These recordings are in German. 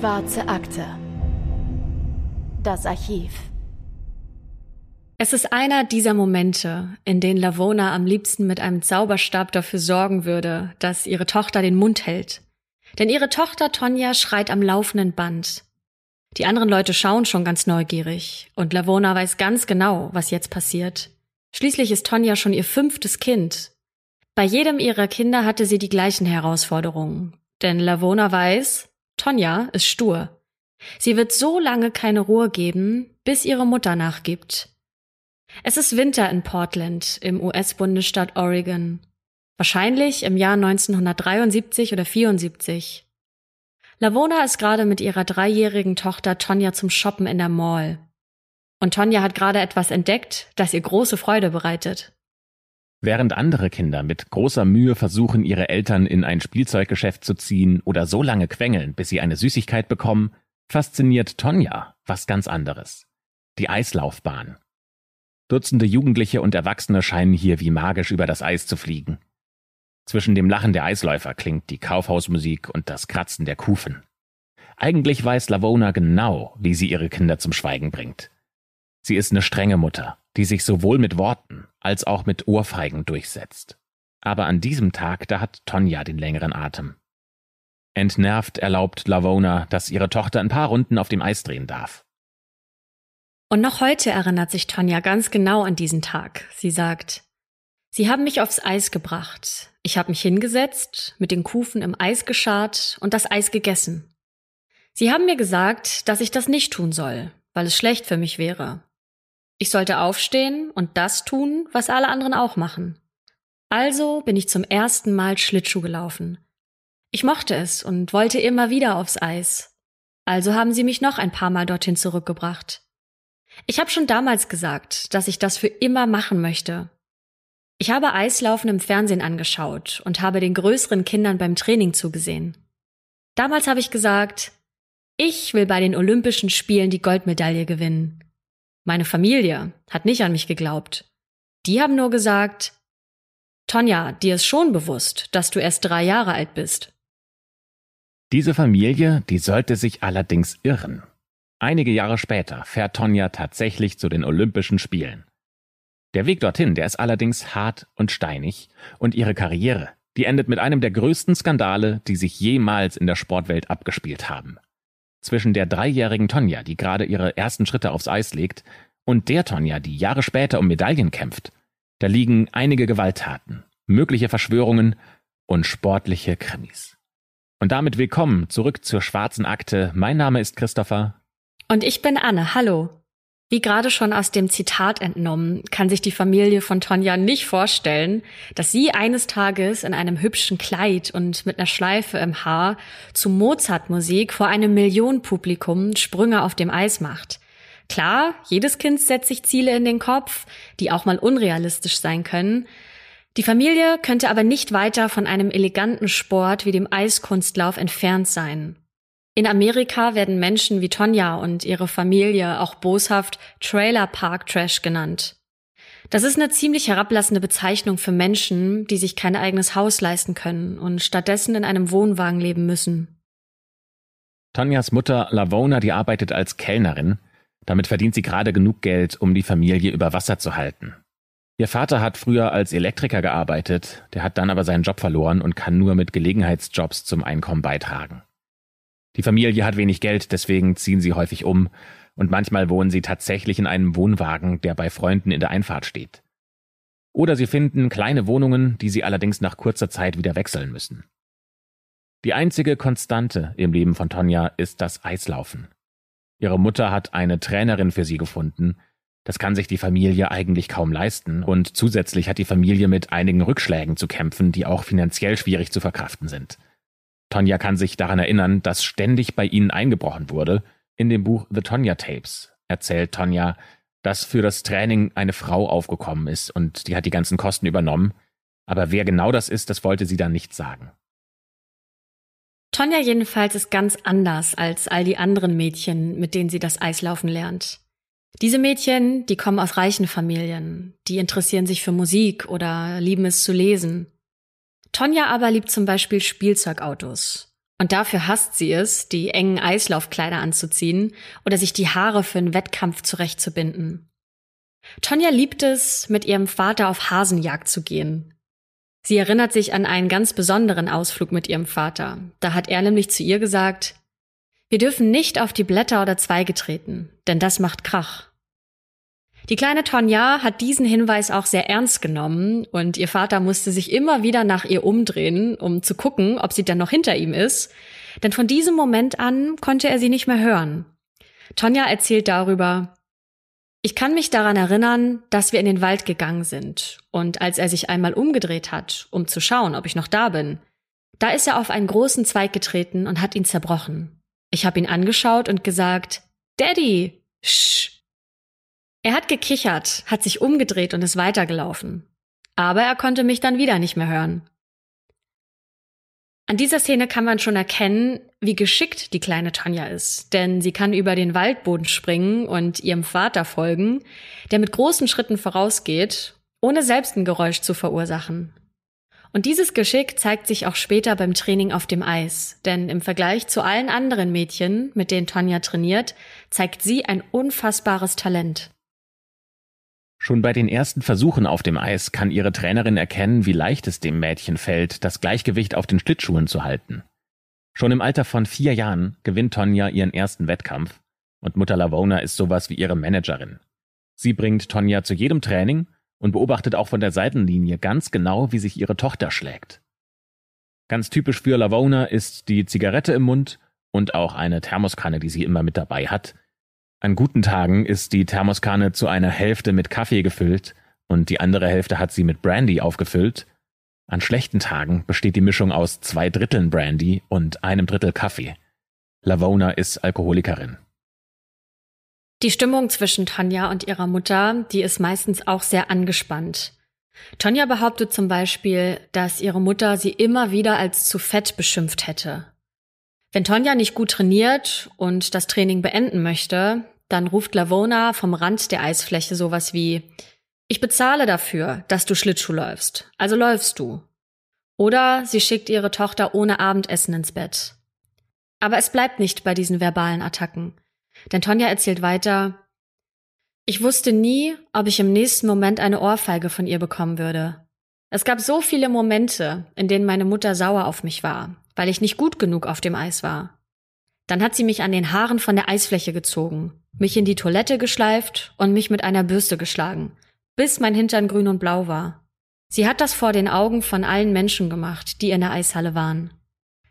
Schwarze Akte. Das Archiv. Es ist einer dieser Momente, in denen Lavona am liebsten mit einem Zauberstab dafür sorgen würde, dass ihre Tochter den Mund hält. Denn ihre Tochter Tonja schreit am laufenden Band. Die anderen Leute schauen schon ganz neugierig und Lavona weiß ganz genau, was jetzt passiert. Schließlich ist Tonja schon ihr fünftes Kind. Bei jedem ihrer Kinder hatte sie die gleichen Herausforderungen. Denn Lavona weiß, Tonja ist stur. Sie wird so lange keine Ruhe geben, bis ihre Mutter nachgibt. Es ist Winter in Portland im US-Bundesstaat Oregon. Wahrscheinlich im Jahr 1973 oder 74. Lavona ist gerade mit ihrer dreijährigen Tochter Tonja zum Shoppen in der Mall. Und Tonja hat gerade etwas entdeckt, das ihr große Freude bereitet. Während andere Kinder mit großer Mühe versuchen, ihre Eltern in ein Spielzeuggeschäft zu ziehen oder so lange quengeln, bis sie eine Süßigkeit bekommen, fasziniert Tonja was ganz anderes. Die Eislaufbahn. Dutzende Jugendliche und Erwachsene scheinen hier wie magisch über das Eis zu fliegen. Zwischen dem Lachen der Eisläufer klingt die Kaufhausmusik und das Kratzen der Kufen. Eigentlich weiß Lavona genau, wie sie ihre Kinder zum Schweigen bringt. Sie ist eine strenge Mutter, die sich sowohl mit Worten als auch mit Ohrfeigen durchsetzt. Aber an diesem Tag, da hat Tonja den längeren Atem. Entnervt erlaubt Lavona, dass ihre Tochter ein paar Runden auf dem Eis drehen darf. Und noch heute erinnert sich Tonja ganz genau an diesen Tag. Sie sagt, Sie haben mich aufs Eis gebracht. Ich habe mich hingesetzt, mit den Kufen im Eis geschart und das Eis gegessen. Sie haben mir gesagt, dass ich das nicht tun soll, weil es schlecht für mich wäre. Ich sollte aufstehen und das tun, was alle anderen auch machen. Also bin ich zum ersten Mal Schlittschuh gelaufen. Ich mochte es und wollte immer wieder aufs Eis. Also haben sie mich noch ein paar Mal dorthin zurückgebracht. Ich habe schon damals gesagt, dass ich das für immer machen möchte ich habe Eislaufen im Fernsehen angeschaut und habe den größeren Kindern beim Training zugesehen. Damals habe ich gesagt, ich will bei den Olympischen Spielen die Goldmedaille gewinnen. Meine Familie hat nicht an mich geglaubt. Die haben nur gesagt, Tonja, dir ist schon bewusst, dass du erst drei Jahre alt bist. Diese Familie, die sollte sich allerdings irren. Einige Jahre später fährt Tonja tatsächlich zu den Olympischen Spielen. Der Weg dorthin, der ist allerdings hart und steinig und ihre Karriere, die endet mit einem der größten Skandale, die sich jemals in der Sportwelt abgespielt haben. Zwischen der dreijährigen Tonja, die gerade ihre ersten Schritte aufs Eis legt, und der Tonja, die Jahre später um Medaillen kämpft, da liegen einige Gewalttaten, mögliche Verschwörungen und sportliche Krimis. Und damit willkommen zurück zur schwarzen Akte. Mein Name ist Christopher. Und ich bin Anne. Hallo. Wie gerade schon aus dem Zitat entnommen, kann sich die Familie von Tonja nicht vorstellen, dass sie eines Tages in einem hübschen Kleid und mit einer Schleife im Haar zu Mozart-Musik vor einem Millionenpublikum Sprünge auf dem Eis macht. Klar, jedes Kind setzt sich Ziele in den Kopf, die auch mal unrealistisch sein können. Die Familie könnte aber nicht weiter von einem eleganten Sport wie dem Eiskunstlauf entfernt sein. In Amerika werden Menschen wie Tonja und ihre Familie auch boshaft Trailer Park Trash genannt. Das ist eine ziemlich herablassende Bezeichnung für Menschen, die sich kein eigenes Haus leisten können und stattdessen in einem Wohnwagen leben müssen. Tonjas Mutter Lavona, die arbeitet als Kellnerin. Damit verdient sie gerade genug Geld, um die Familie über Wasser zu halten. Ihr Vater hat früher als Elektriker gearbeitet, der hat dann aber seinen Job verloren und kann nur mit Gelegenheitsjobs zum Einkommen beitragen. Die Familie hat wenig Geld, deswegen ziehen sie häufig um, und manchmal wohnen sie tatsächlich in einem Wohnwagen, der bei Freunden in der Einfahrt steht. Oder sie finden kleine Wohnungen, die sie allerdings nach kurzer Zeit wieder wechseln müssen. Die einzige Konstante im Leben von Tonja ist das Eislaufen. Ihre Mutter hat eine Trainerin für sie gefunden. Das kann sich die Familie eigentlich kaum leisten und zusätzlich hat die Familie mit einigen Rückschlägen zu kämpfen, die auch finanziell schwierig zu verkraften sind. Tonja kann sich daran erinnern, dass ständig bei ihnen eingebrochen wurde. In dem Buch The Tonja Tapes erzählt Tonja, dass für das Training eine Frau aufgekommen ist und die hat die ganzen Kosten übernommen. Aber wer genau das ist, das wollte sie dann nicht sagen. Tonja jedenfalls ist ganz anders als all die anderen Mädchen, mit denen sie das Eislaufen lernt. Diese Mädchen, die kommen aus reichen Familien, die interessieren sich für Musik oder lieben es zu lesen. Tonja aber liebt zum Beispiel Spielzeugautos. Und dafür hasst sie es, die engen Eislaufkleider anzuziehen oder sich die Haare für einen Wettkampf zurechtzubinden. Tonja liebt es, mit ihrem Vater auf Hasenjagd zu gehen. Sie erinnert sich an einen ganz besonderen Ausflug mit ihrem Vater. Da hat er nämlich zu ihr gesagt, wir dürfen nicht auf die Blätter oder Zweige treten, denn das macht Krach. Die kleine Tonja hat diesen Hinweis auch sehr ernst genommen und ihr Vater musste sich immer wieder nach ihr umdrehen, um zu gucken, ob sie dann noch hinter ihm ist, denn von diesem Moment an konnte er sie nicht mehr hören. Tonja erzählt darüber, ich kann mich daran erinnern, dass wir in den Wald gegangen sind, und als er sich einmal umgedreht hat, um zu schauen, ob ich noch da bin, da ist er auf einen großen Zweig getreten und hat ihn zerbrochen. Ich habe ihn angeschaut und gesagt, Daddy, sch. Er hat gekichert, hat sich umgedreht und ist weitergelaufen. Aber er konnte mich dann wieder nicht mehr hören. An dieser Szene kann man schon erkennen, wie geschickt die kleine Tanja ist, denn sie kann über den Waldboden springen und ihrem Vater folgen, der mit großen Schritten vorausgeht, ohne selbst ein Geräusch zu verursachen. Und dieses Geschick zeigt sich auch später beim Training auf dem Eis, denn im Vergleich zu allen anderen Mädchen, mit denen Tanja trainiert, zeigt sie ein unfassbares Talent. Schon bei den ersten Versuchen auf dem Eis kann ihre Trainerin erkennen, wie leicht es dem Mädchen fällt, das Gleichgewicht auf den Schlittschuhen zu halten. Schon im Alter von vier Jahren gewinnt Tonja ihren ersten Wettkampf und Mutter Lavona ist sowas wie ihre Managerin. Sie bringt Tonja zu jedem Training und beobachtet auch von der Seitenlinie ganz genau, wie sich ihre Tochter schlägt. Ganz typisch für Lavona ist die Zigarette im Mund und auch eine Thermoskanne, die sie immer mit dabei hat, an guten Tagen ist die Thermoskanne zu einer Hälfte mit Kaffee gefüllt und die andere Hälfte hat sie mit Brandy aufgefüllt. An schlechten Tagen besteht die Mischung aus zwei Dritteln Brandy und einem Drittel Kaffee. Lavona ist Alkoholikerin. Die Stimmung zwischen Tonja und ihrer Mutter, die ist meistens auch sehr angespannt. Tonja behauptet zum Beispiel, dass ihre Mutter sie immer wieder als zu fett beschimpft hätte. Wenn Tonja nicht gut trainiert und das Training beenden möchte, dann ruft Lavona vom Rand der Eisfläche sowas wie Ich bezahle dafür, dass du Schlittschuh läufst, also läufst du. Oder sie schickt ihre Tochter ohne Abendessen ins Bett. Aber es bleibt nicht bei diesen verbalen Attacken. Denn Tonja erzählt weiter, ich wusste nie, ob ich im nächsten Moment eine Ohrfeige von ihr bekommen würde. Es gab so viele Momente, in denen meine Mutter sauer auf mich war, weil ich nicht gut genug auf dem Eis war. Dann hat sie mich an den Haaren von der Eisfläche gezogen, mich in die Toilette geschleift und mich mit einer Bürste geschlagen, bis mein Hintern grün und blau war. Sie hat das vor den Augen von allen Menschen gemacht, die in der Eishalle waren.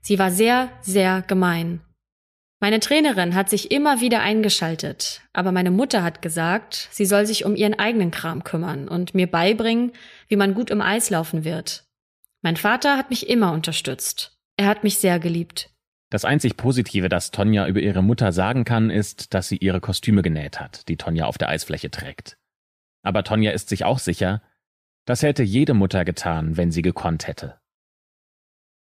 Sie war sehr, sehr gemein. Meine Trainerin hat sich immer wieder eingeschaltet, aber meine Mutter hat gesagt, sie soll sich um ihren eigenen Kram kümmern und mir beibringen, wie man gut im Eis laufen wird. Mein Vater hat mich immer unterstützt. Er hat mich sehr geliebt. Das einzig Positive, das Tonja über ihre Mutter sagen kann, ist, dass sie ihre Kostüme genäht hat, die Tonja auf der Eisfläche trägt. Aber Tonja ist sich auch sicher, das hätte jede Mutter getan, wenn sie gekonnt hätte.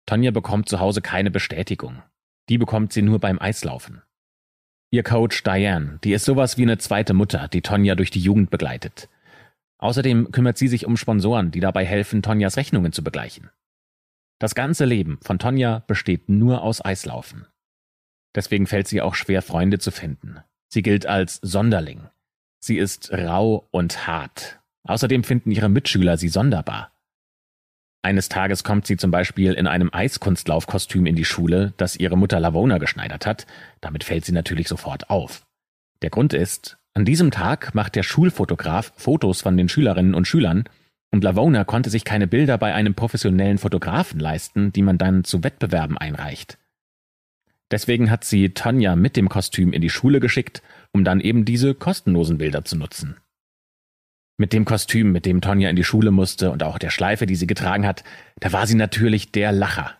Tonja bekommt zu Hause keine Bestätigung. Die bekommt sie nur beim Eislaufen. Ihr Coach Diane, die ist sowas wie eine zweite Mutter, die Tonja durch die Jugend begleitet. Außerdem kümmert sie sich um Sponsoren, die dabei helfen, Tonjas Rechnungen zu begleichen. Das ganze Leben von Tonja besteht nur aus Eislaufen. Deswegen fällt sie auch schwer, Freunde zu finden. Sie gilt als Sonderling. Sie ist rau und hart. Außerdem finden ihre Mitschüler sie sonderbar. Eines Tages kommt sie zum Beispiel in einem Eiskunstlaufkostüm in die Schule, das ihre Mutter Lavona geschneidert hat. Damit fällt sie natürlich sofort auf. Der Grund ist, an diesem Tag macht der Schulfotograf Fotos von den Schülerinnen und Schülern und Lavona konnte sich keine Bilder bei einem professionellen Fotografen leisten, die man dann zu Wettbewerben einreicht. Deswegen hat sie Tonja mit dem Kostüm in die Schule geschickt, um dann eben diese kostenlosen Bilder zu nutzen. Mit dem Kostüm, mit dem Tonja in die Schule musste und auch der Schleife, die sie getragen hat, da war sie natürlich der Lacher.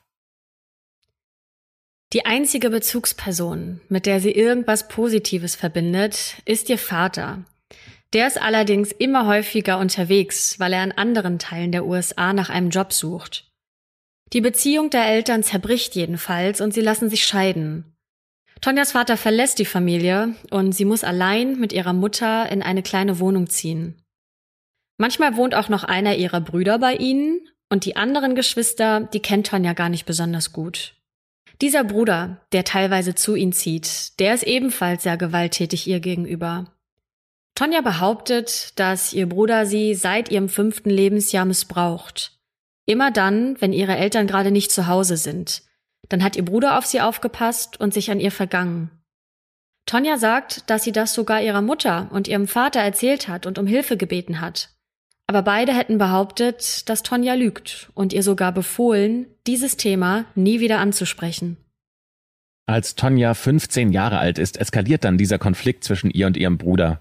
Die einzige Bezugsperson, mit der sie irgendwas Positives verbindet, ist ihr Vater, der ist allerdings immer häufiger unterwegs, weil er in anderen Teilen der USA nach einem Job sucht. Die Beziehung der Eltern zerbricht jedenfalls und sie lassen sich scheiden. Tonjas Vater verlässt die Familie und sie muss allein mit ihrer Mutter in eine kleine Wohnung ziehen. Manchmal wohnt auch noch einer ihrer Brüder bei ihnen und die anderen Geschwister, die kennt Tonja gar nicht besonders gut. Dieser Bruder, der teilweise zu ihnen zieht, der ist ebenfalls sehr gewalttätig ihr gegenüber. Tonja behauptet, dass ihr Bruder sie seit ihrem fünften Lebensjahr missbraucht. Immer dann, wenn ihre Eltern gerade nicht zu Hause sind. Dann hat ihr Bruder auf sie aufgepasst und sich an ihr vergangen. Tonja sagt, dass sie das sogar ihrer Mutter und ihrem Vater erzählt hat und um Hilfe gebeten hat. Aber beide hätten behauptet, dass Tonja lügt und ihr sogar befohlen, dieses Thema nie wieder anzusprechen. Als Tonja 15 Jahre alt ist, eskaliert dann dieser Konflikt zwischen ihr und ihrem Bruder.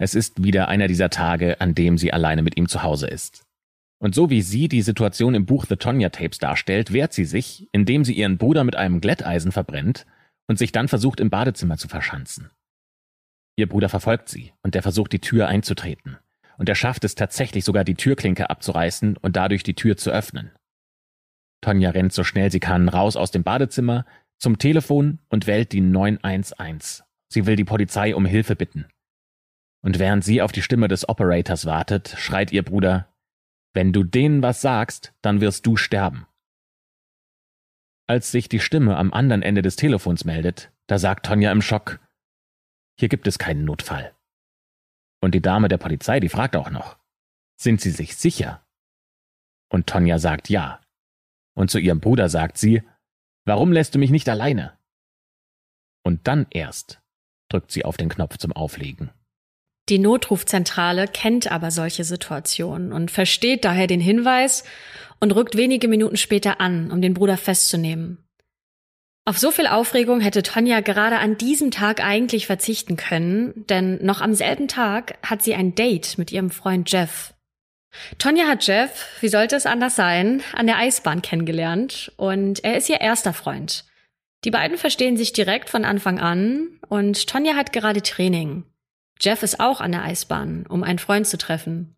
Es ist wieder einer dieser Tage, an dem sie alleine mit ihm zu Hause ist. Und so wie sie die Situation im Buch The Tonya Tapes darstellt, wehrt sie sich, indem sie ihren Bruder mit einem Glätteisen verbrennt und sich dann versucht, im Badezimmer zu verschanzen. Ihr Bruder verfolgt sie und er versucht, die Tür einzutreten. Und er schafft es tatsächlich sogar, die Türklinke abzureißen und dadurch die Tür zu öffnen. Tonja rennt so schnell sie kann raus aus dem Badezimmer, zum Telefon und wählt die 911. Sie will die Polizei um Hilfe bitten. Und während sie auf die Stimme des Operators wartet, schreit ihr Bruder, wenn du denen was sagst, dann wirst du sterben. Als sich die Stimme am anderen Ende des Telefons meldet, da sagt Tonja im Schock, hier gibt es keinen Notfall. Und die Dame der Polizei, die fragt auch noch, sind Sie sich sicher? Und Tonja sagt ja. Und zu ihrem Bruder sagt sie, warum lässt du mich nicht alleine? Und dann erst drückt sie auf den Knopf zum Auflegen. Die Notrufzentrale kennt aber solche Situationen und versteht daher den Hinweis und rückt wenige Minuten später an, um den Bruder festzunehmen. Auf so viel Aufregung hätte Tonja gerade an diesem Tag eigentlich verzichten können, denn noch am selben Tag hat sie ein Date mit ihrem Freund Jeff. Tonja hat Jeff, wie sollte es anders sein, an der Eisbahn kennengelernt und er ist ihr erster Freund. Die beiden verstehen sich direkt von Anfang an und Tonja hat gerade Training. Jeff ist auch an der Eisbahn, um einen Freund zu treffen.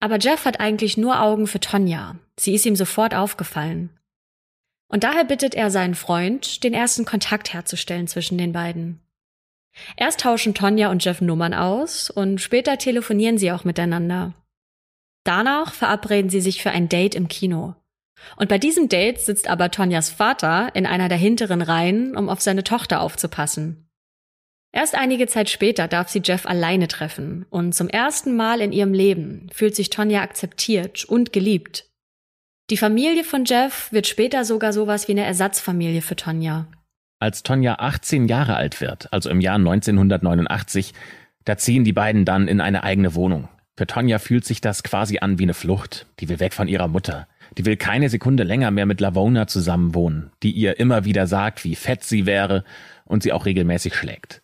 Aber Jeff hat eigentlich nur Augen für Tonja. Sie ist ihm sofort aufgefallen. Und daher bittet er seinen Freund, den ersten Kontakt herzustellen zwischen den beiden. Erst tauschen Tonja und Jeff Nummern aus und später telefonieren sie auch miteinander. Danach verabreden sie sich für ein Date im Kino. Und bei diesem Date sitzt aber Tonjas Vater in einer der hinteren Reihen, um auf seine Tochter aufzupassen. Erst einige Zeit später darf sie Jeff alleine treffen und zum ersten Mal in ihrem Leben fühlt sich Tonja akzeptiert und geliebt. Die Familie von Jeff wird später sogar sowas wie eine Ersatzfamilie für Tonja. Als Tonja 18 Jahre alt wird, also im Jahr 1989, da ziehen die beiden dann in eine eigene Wohnung. Für Tonja fühlt sich das quasi an wie eine Flucht. Die will weg von ihrer Mutter. Die will keine Sekunde länger mehr mit Lavona zusammenwohnen, die ihr immer wieder sagt, wie fett sie wäre und sie auch regelmäßig schlägt.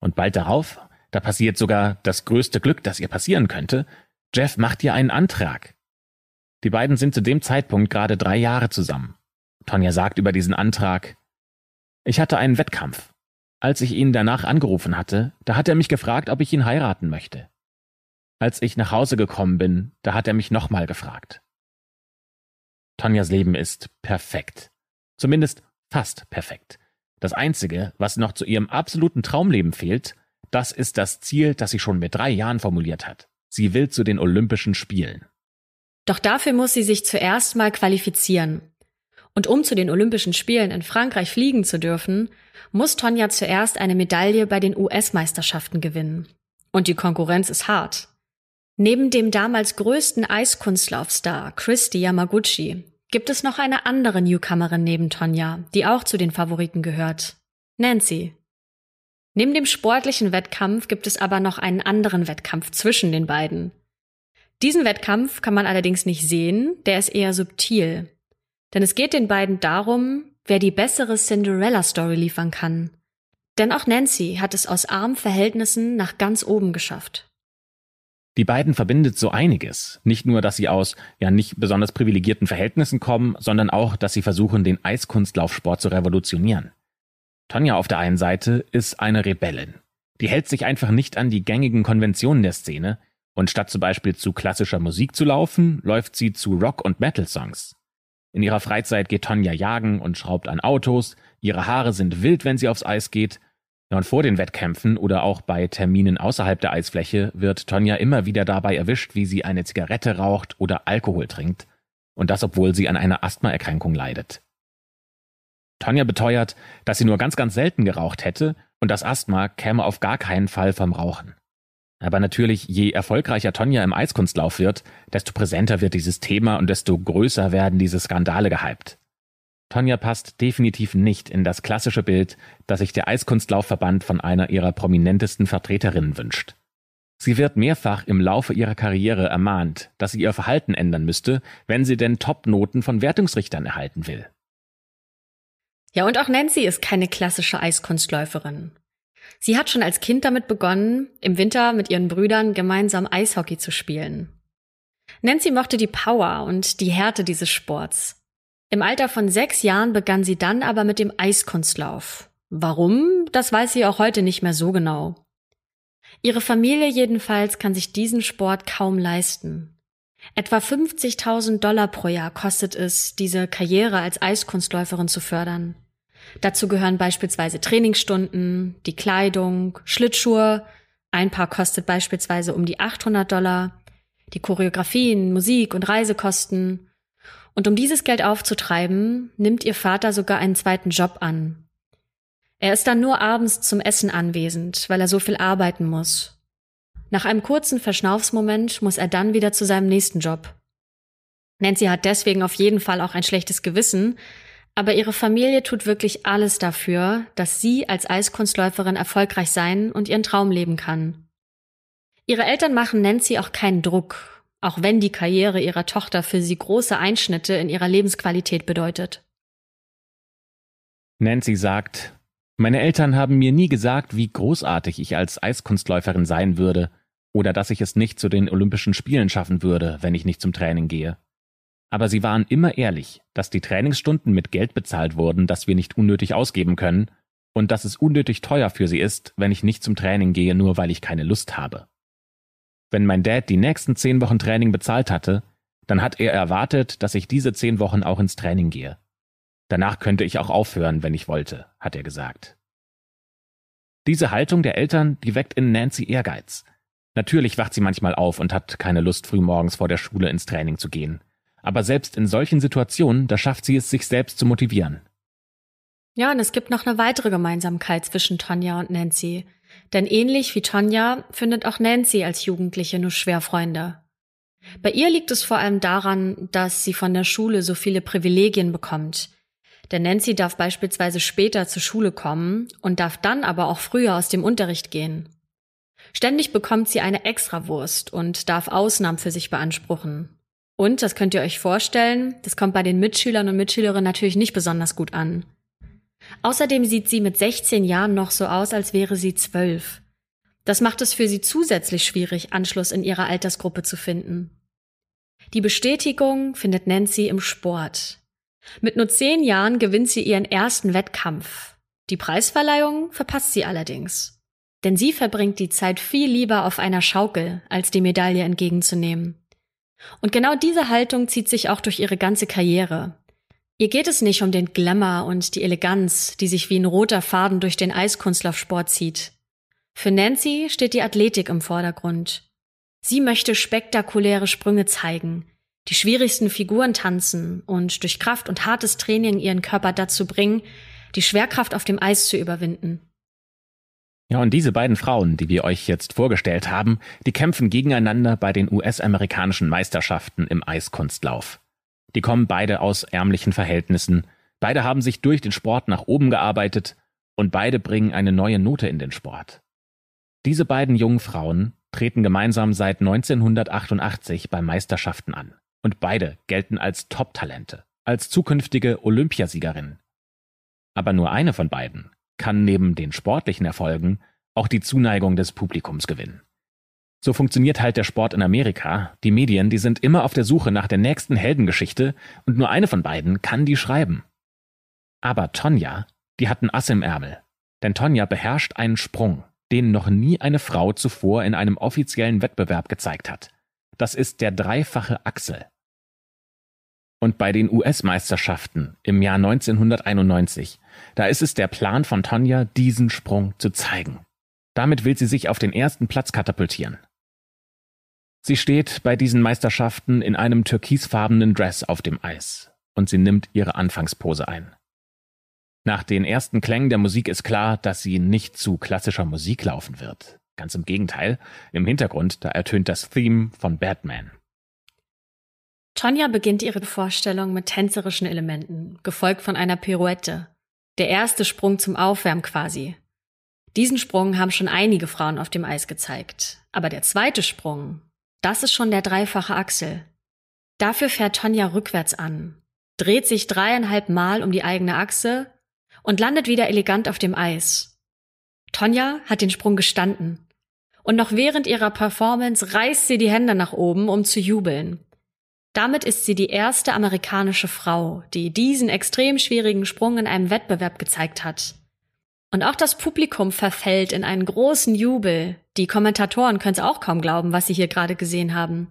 Und bald darauf, da passiert sogar das größte Glück, das ihr passieren könnte, Jeff macht ihr einen Antrag. Die beiden sind zu dem Zeitpunkt gerade drei Jahre zusammen. Tonja sagt über diesen Antrag, ich hatte einen Wettkampf. Als ich ihn danach angerufen hatte, da hat er mich gefragt, ob ich ihn heiraten möchte. Als ich nach Hause gekommen bin, da hat er mich nochmal gefragt. Tonjas Leben ist perfekt. Zumindest fast perfekt. Das Einzige, was noch zu ihrem absoluten Traumleben fehlt, das ist das Ziel, das sie schon mit drei Jahren formuliert hat. Sie will zu den Olympischen Spielen. Doch dafür muss sie sich zuerst mal qualifizieren. Und um zu den Olympischen Spielen in Frankreich fliegen zu dürfen, muss Tonja zuerst eine Medaille bei den US-Meisterschaften gewinnen. Und die Konkurrenz ist hart. Neben dem damals größten Eiskunstlaufstar Christy Yamaguchi gibt es noch eine andere Newcomerin neben Tonja, die auch zu den Favoriten gehört. Nancy. Neben dem sportlichen Wettkampf gibt es aber noch einen anderen Wettkampf zwischen den beiden. Diesen Wettkampf kann man allerdings nicht sehen, der ist eher subtil. Denn es geht den beiden darum, wer die bessere Cinderella-Story liefern kann. Denn auch Nancy hat es aus armen Verhältnissen nach ganz oben geschafft. Die beiden verbindet so einiges. Nicht nur, dass sie aus ja nicht besonders privilegierten Verhältnissen kommen, sondern auch, dass sie versuchen, den Eiskunstlaufsport zu revolutionieren. Tonja auf der einen Seite ist eine Rebellin. Die hält sich einfach nicht an die gängigen Konventionen der Szene und statt zum Beispiel zu klassischer Musik zu laufen, läuft sie zu Rock- und Metal-Songs. In ihrer Freizeit geht Tonja jagen und schraubt an Autos, ihre Haare sind wild, wenn sie aufs Eis geht ja, und vor den Wettkämpfen oder auch bei Terminen außerhalb der Eisfläche wird Tonja immer wieder dabei erwischt, wie sie eine Zigarette raucht oder Alkohol trinkt. Und das, obwohl sie an einer Asthmaerkrankung leidet. Tonja beteuert, dass sie nur ganz, ganz selten geraucht hätte und das Asthma käme auf gar keinen Fall vom Rauchen. Aber natürlich, je erfolgreicher Tonja im Eiskunstlauf wird, desto präsenter wird dieses Thema und desto größer werden diese Skandale gehypt. Tonja passt definitiv nicht in das klassische Bild, das sich der Eiskunstlaufverband von einer ihrer prominentesten Vertreterinnen wünscht. Sie wird mehrfach im Laufe ihrer Karriere ermahnt, dass sie ihr Verhalten ändern müsste, wenn sie denn Top-Noten von Wertungsrichtern erhalten will. Ja, und auch Nancy ist keine klassische Eiskunstläuferin. Sie hat schon als Kind damit begonnen, im Winter mit ihren Brüdern gemeinsam Eishockey zu spielen. Nancy mochte die Power und die Härte dieses Sports. Im Alter von sechs Jahren begann sie dann aber mit dem Eiskunstlauf. Warum? Das weiß sie auch heute nicht mehr so genau. Ihre Familie jedenfalls kann sich diesen Sport kaum leisten. Etwa 50.000 Dollar pro Jahr kostet es, diese Karriere als Eiskunstläuferin zu fördern. Dazu gehören beispielsweise Trainingsstunden, die Kleidung, Schlittschuhe. Ein Paar kostet beispielsweise um die 800 Dollar, die Choreografien, Musik und Reisekosten. Und um dieses Geld aufzutreiben, nimmt ihr Vater sogar einen zweiten Job an. Er ist dann nur abends zum Essen anwesend, weil er so viel arbeiten muss. Nach einem kurzen Verschnaufsmoment muss er dann wieder zu seinem nächsten Job. Nancy hat deswegen auf jeden Fall auch ein schlechtes Gewissen, aber ihre Familie tut wirklich alles dafür, dass sie als Eiskunstläuferin erfolgreich sein und ihren Traum leben kann. Ihre Eltern machen Nancy auch keinen Druck, auch wenn die Karriere ihrer Tochter für sie große Einschnitte in ihrer Lebensqualität bedeutet. Nancy sagt, meine Eltern haben mir nie gesagt, wie großartig ich als Eiskunstläuferin sein würde oder dass ich es nicht zu den Olympischen Spielen schaffen würde, wenn ich nicht zum Training gehe. Aber sie waren immer ehrlich, dass die Trainingsstunden mit Geld bezahlt wurden, das wir nicht unnötig ausgeben können, und dass es unnötig teuer für sie ist, wenn ich nicht zum Training gehe, nur weil ich keine Lust habe. Wenn mein Dad die nächsten zehn Wochen Training bezahlt hatte, dann hat er erwartet, dass ich diese zehn Wochen auch ins Training gehe. Danach könnte ich auch aufhören, wenn ich wollte, hat er gesagt. Diese Haltung der Eltern, die weckt in Nancy Ehrgeiz. Natürlich wacht sie manchmal auf und hat keine Lust, frühmorgens vor der Schule ins Training zu gehen. Aber selbst in solchen Situationen, da schafft sie es, sich selbst zu motivieren. Ja, und es gibt noch eine weitere Gemeinsamkeit zwischen Tonja und Nancy. Denn ähnlich wie Tonja findet auch Nancy als Jugendliche nur schwer Freunde. Bei ihr liegt es vor allem daran, dass sie von der Schule so viele Privilegien bekommt. Denn Nancy darf beispielsweise später zur Schule kommen und darf dann aber auch früher aus dem Unterricht gehen. Ständig bekommt sie eine Extrawurst und darf Ausnahmen für sich beanspruchen. Und, das könnt ihr euch vorstellen, das kommt bei den Mitschülern und Mitschülerinnen natürlich nicht besonders gut an. Außerdem sieht sie mit 16 Jahren noch so aus, als wäre sie zwölf. Das macht es für sie zusätzlich schwierig, Anschluss in ihrer Altersgruppe zu finden. Die Bestätigung findet Nancy im Sport. Mit nur zehn Jahren gewinnt sie ihren ersten Wettkampf. Die Preisverleihung verpasst sie allerdings. Denn sie verbringt die Zeit viel lieber auf einer Schaukel, als die Medaille entgegenzunehmen. Und genau diese Haltung zieht sich auch durch ihre ganze Karriere. Ihr geht es nicht um den Glamour und die Eleganz, die sich wie ein roter Faden durch den Eiskunstlaufsport zieht. Für Nancy steht die Athletik im Vordergrund. Sie möchte spektakuläre Sprünge zeigen, die schwierigsten Figuren tanzen und durch Kraft und hartes Training ihren Körper dazu bringen, die Schwerkraft auf dem Eis zu überwinden. Ja, und diese beiden Frauen, die wir euch jetzt vorgestellt haben, die kämpfen gegeneinander bei den US-amerikanischen Meisterschaften im Eiskunstlauf. Die kommen beide aus ärmlichen Verhältnissen, beide haben sich durch den Sport nach oben gearbeitet und beide bringen eine neue Note in den Sport. Diese beiden jungen Frauen treten gemeinsam seit 1988 bei Meisterschaften an. Und beide gelten als Top-Talente, als zukünftige Olympiasiegerinnen. Aber nur eine von beiden kann neben den sportlichen Erfolgen auch die Zuneigung des Publikums gewinnen. So funktioniert halt der Sport in Amerika. Die Medien, die sind immer auf der Suche nach der nächsten Heldengeschichte und nur eine von beiden kann die schreiben. Aber Tonja, die hat ein Ass im Ärmel. Denn Tonja beherrscht einen Sprung, den noch nie eine Frau zuvor in einem offiziellen Wettbewerb gezeigt hat. Das ist der dreifache Achsel. Und bei den US-Meisterschaften im Jahr 1991, da ist es der Plan von Tanja, diesen Sprung zu zeigen. Damit will sie sich auf den ersten Platz katapultieren. Sie steht bei diesen Meisterschaften in einem türkisfarbenen Dress auf dem Eis und sie nimmt ihre Anfangspose ein. Nach den ersten Klängen der Musik ist klar, dass sie nicht zu klassischer Musik laufen wird. Ganz im Gegenteil, im Hintergrund, da ertönt das Theme von Batman. Tonja beginnt ihre Vorstellung mit tänzerischen Elementen, gefolgt von einer Pirouette. Der erste Sprung zum Aufwärmen quasi. Diesen Sprung haben schon einige Frauen auf dem Eis gezeigt. Aber der zweite Sprung, das ist schon der dreifache Achsel. Dafür fährt Tonja rückwärts an, dreht sich dreieinhalb Mal um die eigene Achse und landet wieder elegant auf dem Eis. Tonja hat den Sprung gestanden. Und noch während ihrer Performance reißt sie die Hände nach oben, um zu jubeln. Damit ist sie die erste amerikanische Frau, die diesen extrem schwierigen Sprung in einem Wettbewerb gezeigt hat. Und auch das Publikum verfällt in einen großen Jubel. Die Kommentatoren können es auch kaum glauben, was sie hier gerade gesehen haben.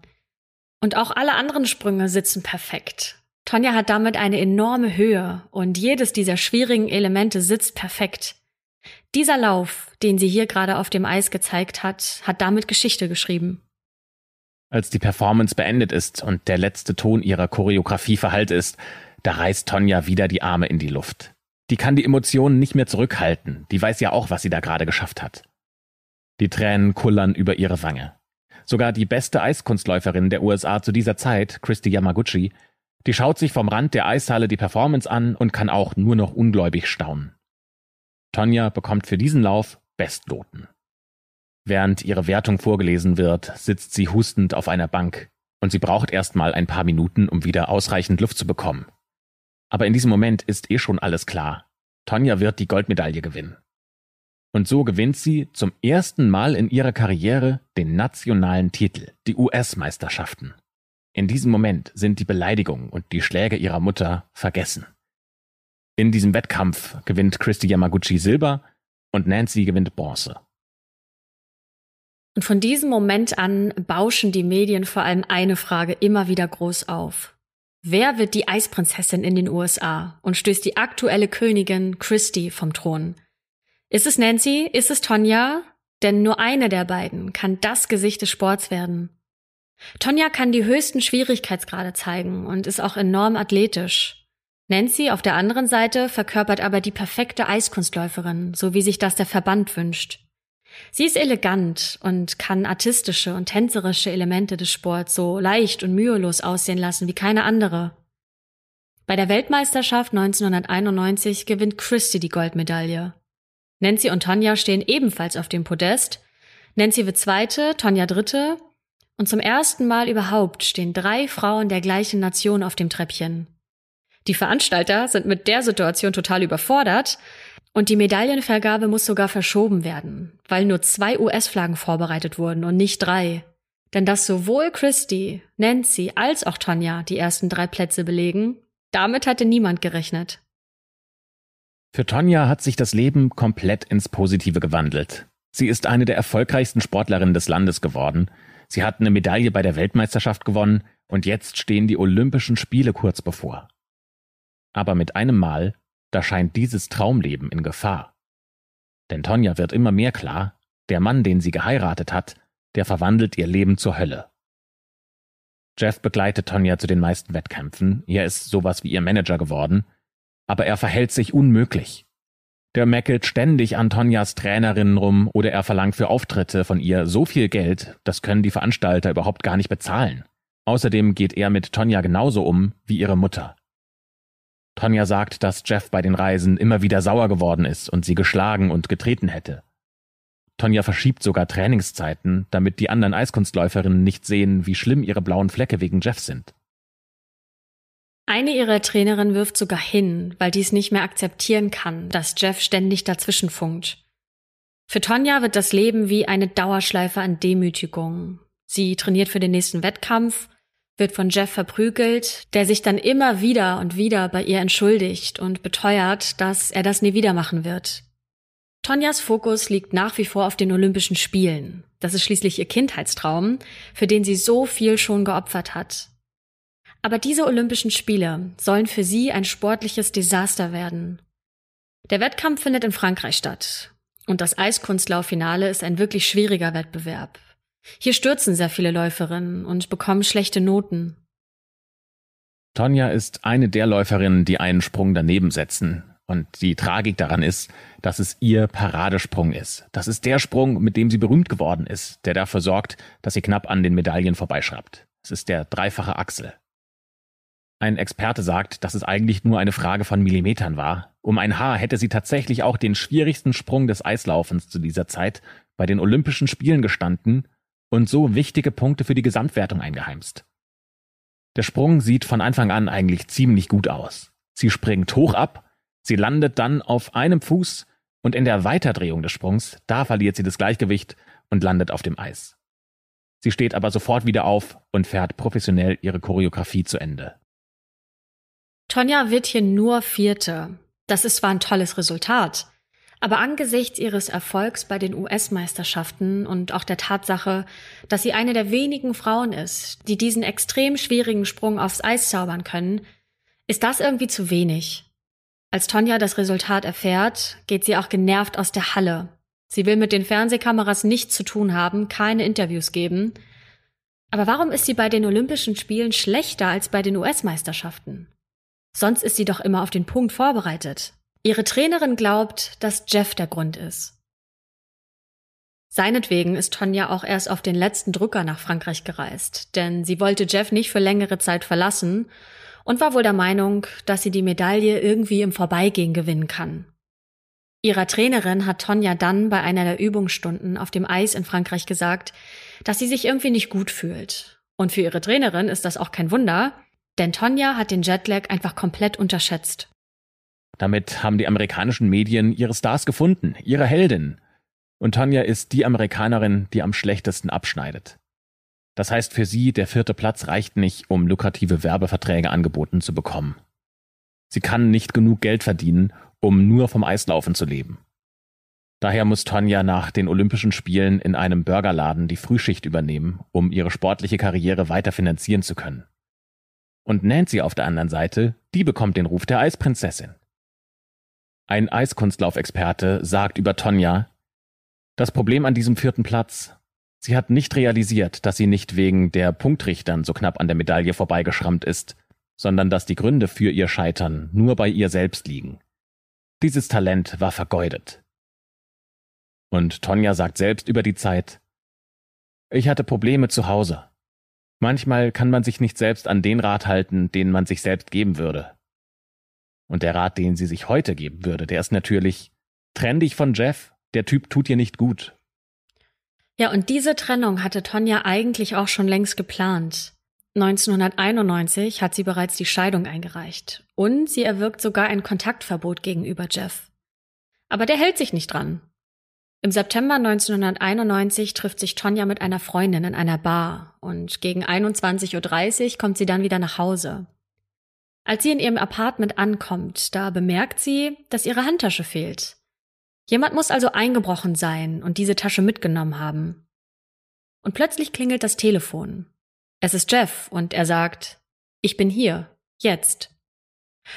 Und auch alle anderen Sprünge sitzen perfekt. Tonja hat damit eine enorme Höhe und jedes dieser schwierigen Elemente sitzt perfekt. Dieser Lauf, den sie hier gerade auf dem Eis gezeigt hat, hat damit Geschichte geschrieben. Als die Performance beendet ist und der letzte Ton ihrer Choreografie verhallt ist, da reißt Tonja wieder die Arme in die Luft. Die kann die Emotionen nicht mehr zurückhalten, die weiß ja auch, was sie da gerade geschafft hat. Die Tränen kullern über ihre Wange. Sogar die beste Eiskunstläuferin der USA zu dieser Zeit, Christy Yamaguchi, die schaut sich vom Rand der Eishalle die Performance an und kann auch nur noch ungläubig staunen. Tonja bekommt für diesen Lauf Bestnoten. Während ihre Wertung vorgelesen wird, sitzt sie hustend auf einer Bank und sie braucht erstmal ein paar Minuten, um wieder ausreichend Luft zu bekommen. Aber in diesem Moment ist eh schon alles klar. Tonja wird die Goldmedaille gewinnen. Und so gewinnt sie zum ersten Mal in ihrer Karriere den nationalen Titel, die US-Meisterschaften. In diesem Moment sind die Beleidigungen und die Schläge ihrer Mutter vergessen. In diesem Wettkampf gewinnt Christy Yamaguchi Silber und Nancy gewinnt Bronze. Und von diesem Moment an bauschen die Medien vor allem eine Frage immer wieder groß auf. Wer wird die Eisprinzessin in den USA und stößt die aktuelle Königin Christy vom Thron? Ist es Nancy? Ist es Tonja? Denn nur eine der beiden kann das Gesicht des Sports werden. Tonja kann die höchsten Schwierigkeitsgrade zeigen und ist auch enorm athletisch. Nancy auf der anderen Seite verkörpert aber die perfekte Eiskunstläuferin, so wie sich das der Verband wünscht. Sie ist elegant und kann artistische und tänzerische Elemente des Sports so leicht und mühelos aussehen lassen wie keine andere. Bei der Weltmeisterschaft 1991 gewinnt Christy die Goldmedaille. Nancy und Tonja stehen ebenfalls auf dem Podest. Nancy wird Zweite, Tonja Dritte und zum ersten Mal überhaupt stehen drei Frauen der gleichen Nation auf dem Treppchen. Die Veranstalter sind mit der Situation total überfordert und die Medaillenvergabe muss sogar verschoben werden, weil nur zwei US-Flaggen vorbereitet wurden und nicht drei. Denn dass sowohl Christy, Nancy als auch Tonja die ersten drei Plätze belegen, damit hatte niemand gerechnet. Für Tonja hat sich das Leben komplett ins Positive gewandelt. Sie ist eine der erfolgreichsten Sportlerinnen des Landes geworden. Sie hat eine Medaille bei der Weltmeisterschaft gewonnen und jetzt stehen die Olympischen Spiele kurz bevor. Aber mit einem Mal, da scheint dieses Traumleben in Gefahr. Denn Tonja wird immer mehr klar, der Mann, den sie geheiratet hat, der verwandelt ihr Leben zur Hölle. Jeff begleitet Tonja zu den meisten Wettkämpfen, er ist sowas wie ihr Manager geworden, aber er verhält sich unmöglich. Der meckelt ständig an Tonjas Trainerinnen rum oder er verlangt für Auftritte von ihr so viel Geld, das können die Veranstalter überhaupt gar nicht bezahlen. Außerdem geht er mit Tonja genauso um wie ihre Mutter. Tonja sagt, dass Jeff bei den Reisen immer wieder sauer geworden ist und sie geschlagen und getreten hätte. Tonja verschiebt sogar Trainingszeiten, damit die anderen Eiskunstläuferinnen nicht sehen, wie schlimm ihre blauen Flecke wegen Jeff sind. Eine ihrer Trainerinnen wirft sogar hin, weil dies nicht mehr akzeptieren kann, dass Jeff ständig dazwischenfunkt. Für Tonja wird das Leben wie eine Dauerschleife an Demütigung. Sie trainiert für den nächsten Wettkampf, wird von Jeff verprügelt, der sich dann immer wieder und wieder bei ihr entschuldigt und beteuert, dass er das nie wieder machen wird. Tonjas Fokus liegt nach wie vor auf den Olympischen Spielen. Das ist schließlich ihr Kindheitstraum, für den sie so viel schon geopfert hat. Aber diese Olympischen Spiele sollen für sie ein sportliches Desaster werden. Der Wettkampf findet in Frankreich statt. Und das Eiskunstlauffinale ist ein wirklich schwieriger Wettbewerb. Hier stürzen sehr viele Läuferinnen und bekommen schlechte Noten. Tonja ist eine der Läuferinnen, die einen Sprung daneben setzen. Und die Tragik daran ist, dass es ihr Paradesprung ist. Das ist der Sprung, mit dem sie berühmt geworden ist, der dafür sorgt, dass sie knapp an den Medaillen vorbeischraubt. Es ist der dreifache Achsel. Ein Experte sagt, dass es eigentlich nur eine Frage von Millimetern war. Um ein Haar hätte sie tatsächlich auch den schwierigsten Sprung des Eislaufens zu dieser Zeit bei den Olympischen Spielen gestanden und so wichtige Punkte für die Gesamtwertung eingeheimst. Der Sprung sieht von Anfang an eigentlich ziemlich gut aus. Sie springt hoch ab Sie landet dann auf einem Fuß und in der Weiterdrehung des Sprungs, da verliert sie das Gleichgewicht und landet auf dem Eis. Sie steht aber sofort wieder auf und fährt professionell ihre Choreografie zu Ende. Tonja wird hier nur Vierte. Das ist zwar ein tolles Resultat, aber angesichts ihres Erfolgs bei den US-Meisterschaften und auch der Tatsache, dass sie eine der wenigen Frauen ist, die diesen extrem schwierigen Sprung aufs Eis zaubern können, ist das irgendwie zu wenig. Als Tonja das Resultat erfährt, geht sie auch genervt aus der Halle. Sie will mit den Fernsehkameras nichts zu tun haben, keine Interviews geben. Aber warum ist sie bei den Olympischen Spielen schlechter als bei den US-Meisterschaften? Sonst ist sie doch immer auf den Punkt vorbereitet. Ihre Trainerin glaubt, dass Jeff der Grund ist. Seinetwegen ist Tonja auch erst auf den letzten Drücker nach Frankreich gereist, denn sie wollte Jeff nicht für längere Zeit verlassen und war wohl der Meinung, dass sie die Medaille irgendwie im Vorbeigehen gewinnen kann. Ihrer Trainerin hat Tonja dann bei einer der Übungsstunden auf dem Eis in Frankreich gesagt, dass sie sich irgendwie nicht gut fühlt. Und für ihre Trainerin ist das auch kein Wunder, denn Tonja hat den Jetlag einfach komplett unterschätzt. Damit haben die amerikanischen Medien ihre Stars gefunden, ihre Heldin. Und Tonja ist die Amerikanerin, die am schlechtesten abschneidet. Das heißt für sie, der vierte Platz reicht nicht, um lukrative Werbeverträge angeboten zu bekommen. Sie kann nicht genug Geld verdienen, um nur vom Eislaufen zu leben. Daher muss Tonja nach den Olympischen Spielen in einem Burgerladen die Frühschicht übernehmen, um ihre sportliche Karriere weiter finanzieren zu können. Und Nancy auf der anderen Seite, die bekommt den Ruf der Eisprinzessin. Ein Eiskunstlaufexperte sagt über Tonja, das Problem an diesem vierten Platz, Sie hat nicht realisiert, dass sie nicht wegen der Punktrichtern so knapp an der Medaille vorbeigeschrammt ist, sondern dass die Gründe für ihr Scheitern nur bei ihr selbst liegen. Dieses Talent war vergeudet. Und Tonja sagt selbst über die Zeit, ich hatte Probleme zu Hause. Manchmal kann man sich nicht selbst an den Rat halten, den man sich selbst geben würde. Und der Rat, den sie sich heute geben würde, der ist natürlich, trenn dich von Jeff, der Typ tut dir nicht gut. Ja, und diese Trennung hatte Tonja eigentlich auch schon längst geplant. 1991 hat sie bereits die Scheidung eingereicht und sie erwirkt sogar ein Kontaktverbot gegenüber Jeff. Aber der hält sich nicht dran. Im September 1991 trifft sich Tonja mit einer Freundin in einer Bar und gegen 21.30 Uhr kommt sie dann wieder nach Hause. Als sie in ihrem Apartment ankommt, da bemerkt sie, dass ihre Handtasche fehlt. Jemand muss also eingebrochen sein und diese Tasche mitgenommen haben. Und plötzlich klingelt das Telefon. Es ist Jeff und er sagt, ich bin hier, jetzt.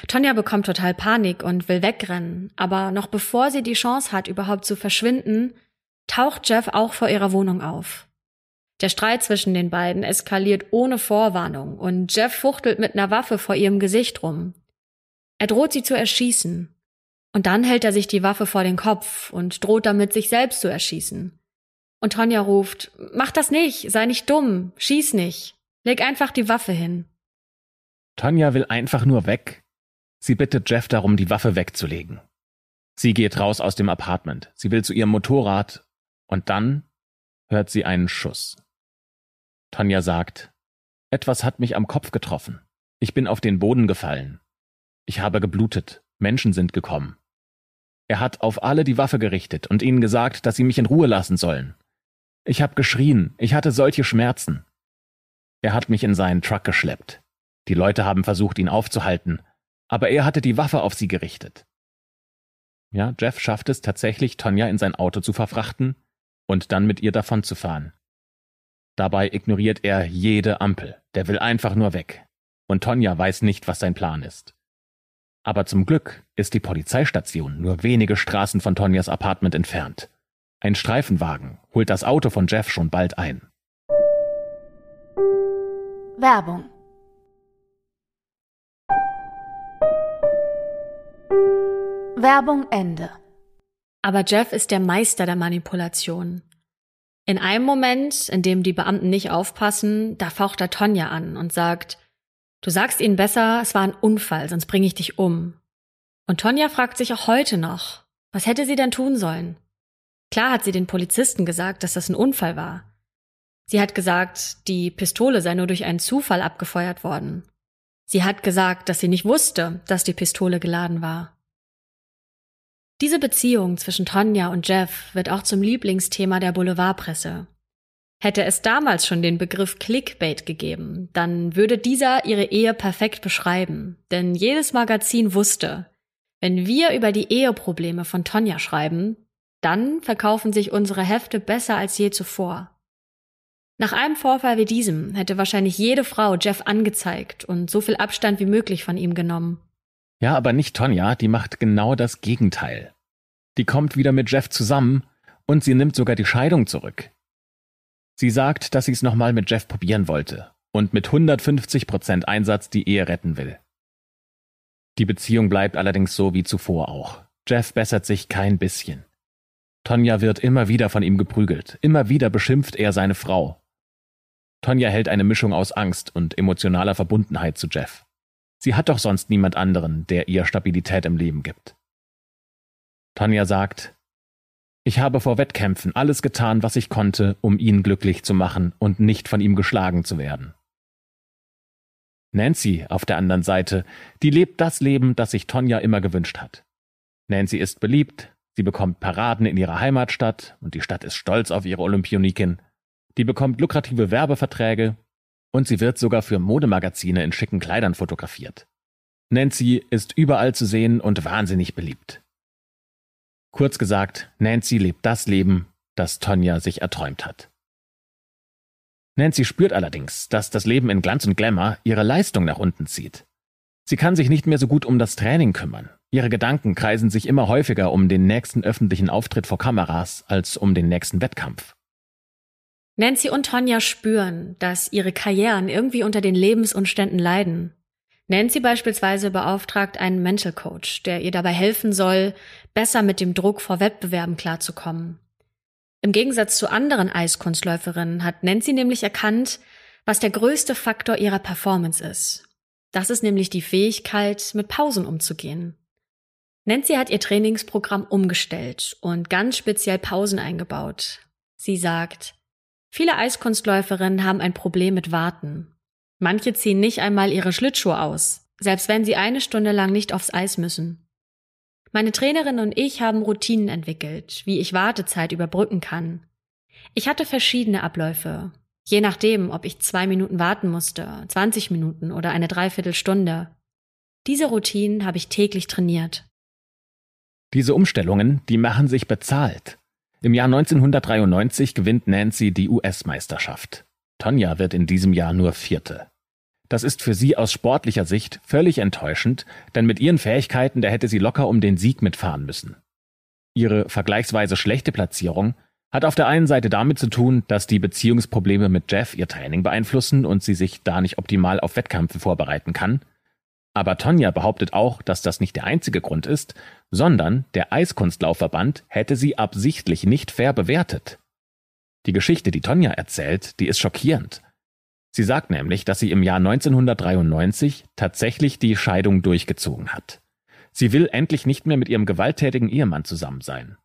Tonja bekommt total Panik und will wegrennen, aber noch bevor sie die Chance hat, überhaupt zu verschwinden, taucht Jeff auch vor ihrer Wohnung auf. Der Streit zwischen den beiden eskaliert ohne Vorwarnung und Jeff fuchtelt mit einer Waffe vor ihrem Gesicht rum. Er droht sie zu erschießen, und dann hält er sich die Waffe vor den Kopf und droht damit, sich selbst zu erschießen. Und Tonja ruft, mach das nicht, sei nicht dumm, schieß nicht, leg einfach die Waffe hin. Tonja will einfach nur weg. Sie bittet Jeff darum, die Waffe wegzulegen. Sie geht raus aus dem Apartment. Sie will zu ihrem Motorrad und dann hört sie einen Schuss. Tonja sagt, etwas hat mich am Kopf getroffen. Ich bin auf den Boden gefallen. Ich habe geblutet. Menschen sind gekommen. Er hat auf alle die Waffe gerichtet und ihnen gesagt, dass sie mich in Ruhe lassen sollen. Ich hab geschrien, ich hatte solche Schmerzen. Er hat mich in seinen Truck geschleppt. Die Leute haben versucht, ihn aufzuhalten, aber er hatte die Waffe auf sie gerichtet. Ja, Jeff schafft es tatsächlich, Tonja in sein Auto zu verfrachten und dann mit ihr davonzufahren. Dabei ignoriert er jede Ampel. Der will einfach nur weg. Und Tonja weiß nicht, was sein Plan ist. Aber zum Glück ist die Polizeistation nur wenige Straßen von Tonjas Apartment entfernt. Ein Streifenwagen holt das Auto von Jeff schon bald ein. Werbung Ende. Aber Jeff ist der Meister der Manipulation. In einem Moment, in dem die Beamten nicht aufpassen, da faucht er Tonja an und sagt, du sagst ihnen besser, es war ein Unfall, sonst bringe ich dich um. Und Tonja fragt sich auch heute noch, was hätte sie denn tun sollen? Klar hat sie den Polizisten gesagt, dass das ein Unfall war. Sie hat gesagt, die Pistole sei nur durch einen Zufall abgefeuert worden. Sie hat gesagt, dass sie nicht wusste, dass die Pistole geladen war. Diese Beziehung zwischen Tonja und Jeff wird auch zum Lieblingsthema der Boulevardpresse. Hätte es damals schon den Begriff Clickbait gegeben, dann würde dieser ihre Ehe perfekt beschreiben, denn jedes Magazin wusste, wenn wir über die Eheprobleme von Tonja schreiben, dann verkaufen sich unsere Hefte besser als je zuvor. Nach einem Vorfall wie diesem hätte wahrscheinlich jede Frau Jeff angezeigt und so viel Abstand wie möglich von ihm genommen. Ja, aber nicht Tonja, die macht genau das Gegenteil. Die kommt wieder mit Jeff zusammen und sie nimmt sogar die Scheidung zurück. Sie sagt, dass sie es nochmal mit Jeff probieren wollte und mit 150 Prozent Einsatz die Ehe retten will. Die Beziehung bleibt allerdings so wie zuvor auch. Jeff bessert sich kein bisschen. Tonja wird immer wieder von ihm geprügelt, immer wieder beschimpft er seine Frau. Tonja hält eine Mischung aus Angst und emotionaler Verbundenheit zu Jeff. Sie hat doch sonst niemand anderen, der ihr Stabilität im Leben gibt. Tonja sagt, ich habe vor Wettkämpfen alles getan, was ich konnte, um ihn glücklich zu machen und nicht von ihm geschlagen zu werden. Nancy auf der anderen Seite, die lebt das Leben, das sich Tonja immer gewünscht hat. Nancy ist beliebt, sie bekommt Paraden in ihrer Heimatstadt und die Stadt ist stolz auf ihre Olympionikin. Die bekommt lukrative Werbeverträge und sie wird sogar für Modemagazine in schicken Kleidern fotografiert. Nancy ist überall zu sehen und wahnsinnig beliebt. Kurz gesagt, Nancy lebt das Leben, das Tonja sich erträumt hat. Nancy spürt allerdings, dass das Leben in Glanz und Glamour ihre Leistung nach unten zieht. Sie kann sich nicht mehr so gut um das Training kümmern. Ihre Gedanken kreisen sich immer häufiger um den nächsten öffentlichen Auftritt vor Kameras als um den nächsten Wettkampf. Nancy und Tonja spüren, dass ihre Karrieren irgendwie unter den Lebensumständen leiden. Nancy beispielsweise beauftragt einen Mental Coach, der ihr dabei helfen soll, besser mit dem Druck vor Wettbewerben klarzukommen. Im Gegensatz zu anderen Eiskunstläuferinnen hat Nancy nämlich erkannt, was der größte Faktor ihrer Performance ist. Das ist nämlich die Fähigkeit, mit Pausen umzugehen. Nancy hat ihr Trainingsprogramm umgestellt und ganz speziell Pausen eingebaut. Sie sagt, Viele Eiskunstläuferinnen haben ein Problem mit Warten. Manche ziehen nicht einmal ihre Schlittschuhe aus, selbst wenn sie eine Stunde lang nicht aufs Eis müssen. Meine Trainerin und ich haben Routinen entwickelt, wie ich Wartezeit überbrücken kann. Ich hatte verschiedene Abläufe, je nachdem, ob ich zwei Minuten warten musste, 20 Minuten oder eine Dreiviertelstunde. Diese Routinen habe ich täglich trainiert. Diese Umstellungen, die machen sich bezahlt. Im Jahr 1993 gewinnt Nancy die US-Meisterschaft. Tonja wird in diesem Jahr nur Vierte. Das ist für sie aus sportlicher Sicht völlig enttäuschend, denn mit ihren Fähigkeiten, da hätte sie locker um den Sieg mitfahren müssen. Ihre vergleichsweise schlechte Platzierung hat auf der einen Seite damit zu tun, dass die Beziehungsprobleme mit Jeff ihr Training beeinflussen und sie sich da nicht optimal auf Wettkämpfe vorbereiten kann. Aber Tonja behauptet auch, dass das nicht der einzige Grund ist, sondern der Eiskunstlaufverband hätte sie absichtlich nicht fair bewertet. Die Geschichte, die Tonja erzählt, die ist schockierend. Sie sagt nämlich, dass sie im Jahr 1993 tatsächlich die Scheidung durchgezogen hat. Sie will endlich nicht mehr mit ihrem gewalttätigen Ehemann zusammen sein.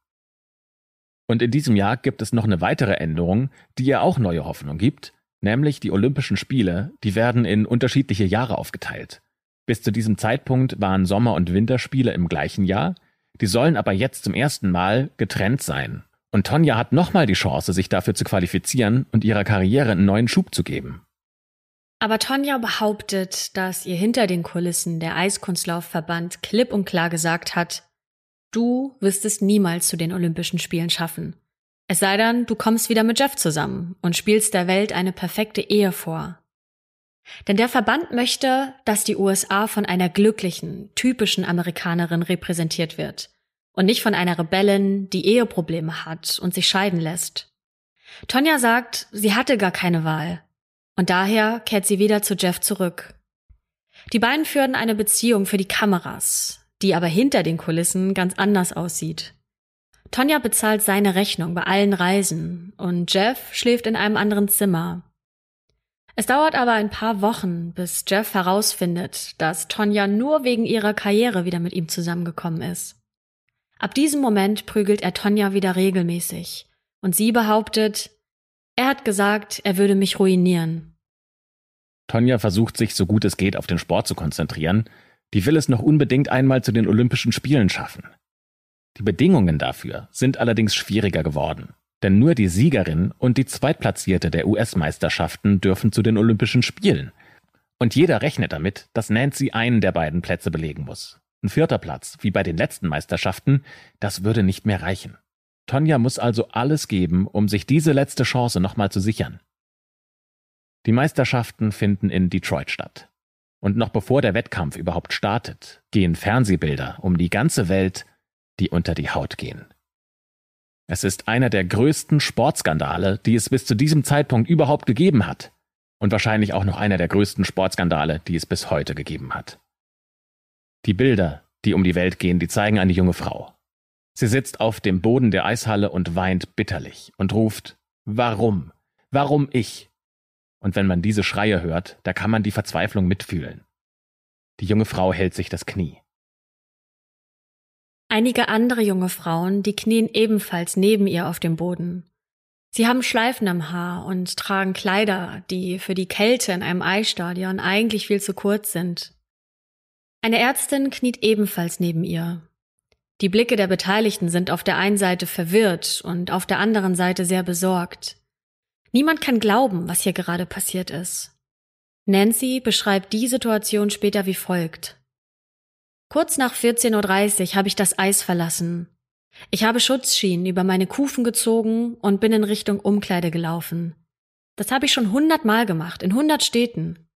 Und in diesem Jahr gibt es noch eine weitere Änderung, die ihr auch neue Hoffnung gibt, nämlich die Olympischen Spiele, die werden in unterschiedliche Jahre aufgeteilt. Bis zu diesem Zeitpunkt waren Sommer- und Winterspiele im gleichen Jahr, die sollen aber jetzt zum ersten Mal getrennt sein. Und Tonja hat nochmal die Chance, sich dafür zu qualifizieren und ihrer Karriere einen neuen Schub zu geben. Aber Tonja behauptet, dass ihr hinter den Kulissen der Eiskunstlaufverband klipp und klar gesagt hat, du wirst es niemals zu den Olympischen Spielen schaffen. Es sei denn, du kommst wieder mit Jeff zusammen und spielst der Welt eine perfekte Ehe vor. Denn der Verband möchte, dass die USA von einer glücklichen, typischen Amerikanerin repräsentiert wird und nicht von einer Rebellin, die Eheprobleme hat und sich scheiden lässt. Tonja sagt, sie hatte gar keine Wahl. Und daher kehrt sie wieder zu Jeff zurück. Die beiden führen eine Beziehung für die Kameras. die aber hinter den Kulissen ganz anders aussieht. Tonja bezahlt seine Rechnung bei allen Reisen und Jeff schläft in einem anderen Zimmer. Es dauert aber ein paar Wochen, bis Jeff herausfindet, dass Tonja nur wegen ihrer Karriere wieder mit ihm zusammengekommen ist. Ab diesem Moment prügelt er Tonja wieder regelmäßig und sie behauptet, er hat gesagt, er würde mich ruinieren. Tonja versucht sich so gut es geht auf den Sport zu konzentrieren, die will es noch unbedingt einmal zu den Olympischen Spielen schaffen. Die Bedingungen dafür sind allerdings schwieriger geworden, denn nur die Siegerin und die Zweitplatzierte der US-Meisterschaften dürfen zu den Olympischen Spielen. Und jeder rechnet damit, dass Nancy einen der beiden Plätze belegen muss. Ein vierter Platz, wie bei den letzten Meisterschaften, das würde nicht mehr reichen. Tonja muss also alles geben, um sich diese letzte Chance nochmal zu sichern. Die Meisterschaften finden in Detroit statt. Und noch bevor der Wettkampf überhaupt startet, gehen Fernsehbilder um die ganze Welt die unter die Haut gehen. Es ist einer der größten Sportskandale, die es bis zu diesem Zeitpunkt überhaupt gegeben hat. Und wahrscheinlich auch noch einer der größten Sportskandale, die es bis heute gegeben hat. Die Bilder, die um die Welt gehen, die zeigen eine junge Frau. Sie sitzt auf dem Boden der Eishalle und weint bitterlich und ruft Warum? Warum ich? Und wenn man diese Schreie hört, da kann man die Verzweiflung mitfühlen. Die junge Frau hält sich das Knie. Einige andere junge Frauen, die knien ebenfalls neben ihr auf dem Boden. Sie haben Schleifen am Haar und tragen Kleider, die für die Kälte in einem Eisstadion eigentlich viel zu kurz sind. Eine Ärztin kniet ebenfalls neben ihr. Die Blicke der Beteiligten sind auf der einen Seite verwirrt und auf der anderen Seite sehr besorgt. Niemand kann glauben, was hier gerade passiert ist. Nancy beschreibt die Situation später wie folgt. Kurz nach 14.30 Uhr habe ich das Eis verlassen. Ich habe Schutzschienen über meine Kufen gezogen und bin in Richtung Umkleide gelaufen. Das habe ich schon hundertmal gemacht, in hundert Städten.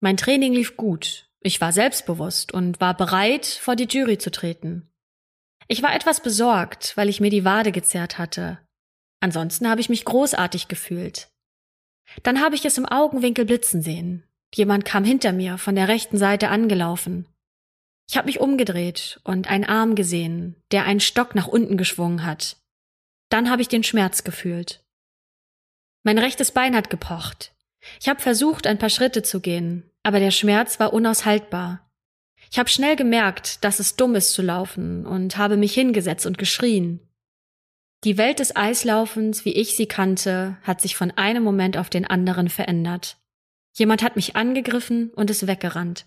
Mein Training lief gut. Ich war selbstbewusst und war bereit, vor die Jury zu treten. Ich war etwas besorgt, weil ich mir die Wade gezerrt hatte. Ansonsten habe ich mich großartig gefühlt. Dann habe ich es im Augenwinkel blitzen sehen. Jemand kam hinter mir von der rechten Seite angelaufen. Ich habe mich umgedreht und einen Arm gesehen, der einen Stock nach unten geschwungen hat. Dann habe ich den Schmerz gefühlt. Mein rechtes Bein hat gepocht. Ich habe versucht, ein paar Schritte zu gehen, aber der Schmerz war unaushaltbar. Ich habe schnell gemerkt, dass es dumm ist zu laufen und habe mich hingesetzt und geschrien. Die Welt des Eislaufens, wie ich sie kannte, hat sich von einem Moment auf den anderen verändert. Jemand hat mich angegriffen und ist weggerannt.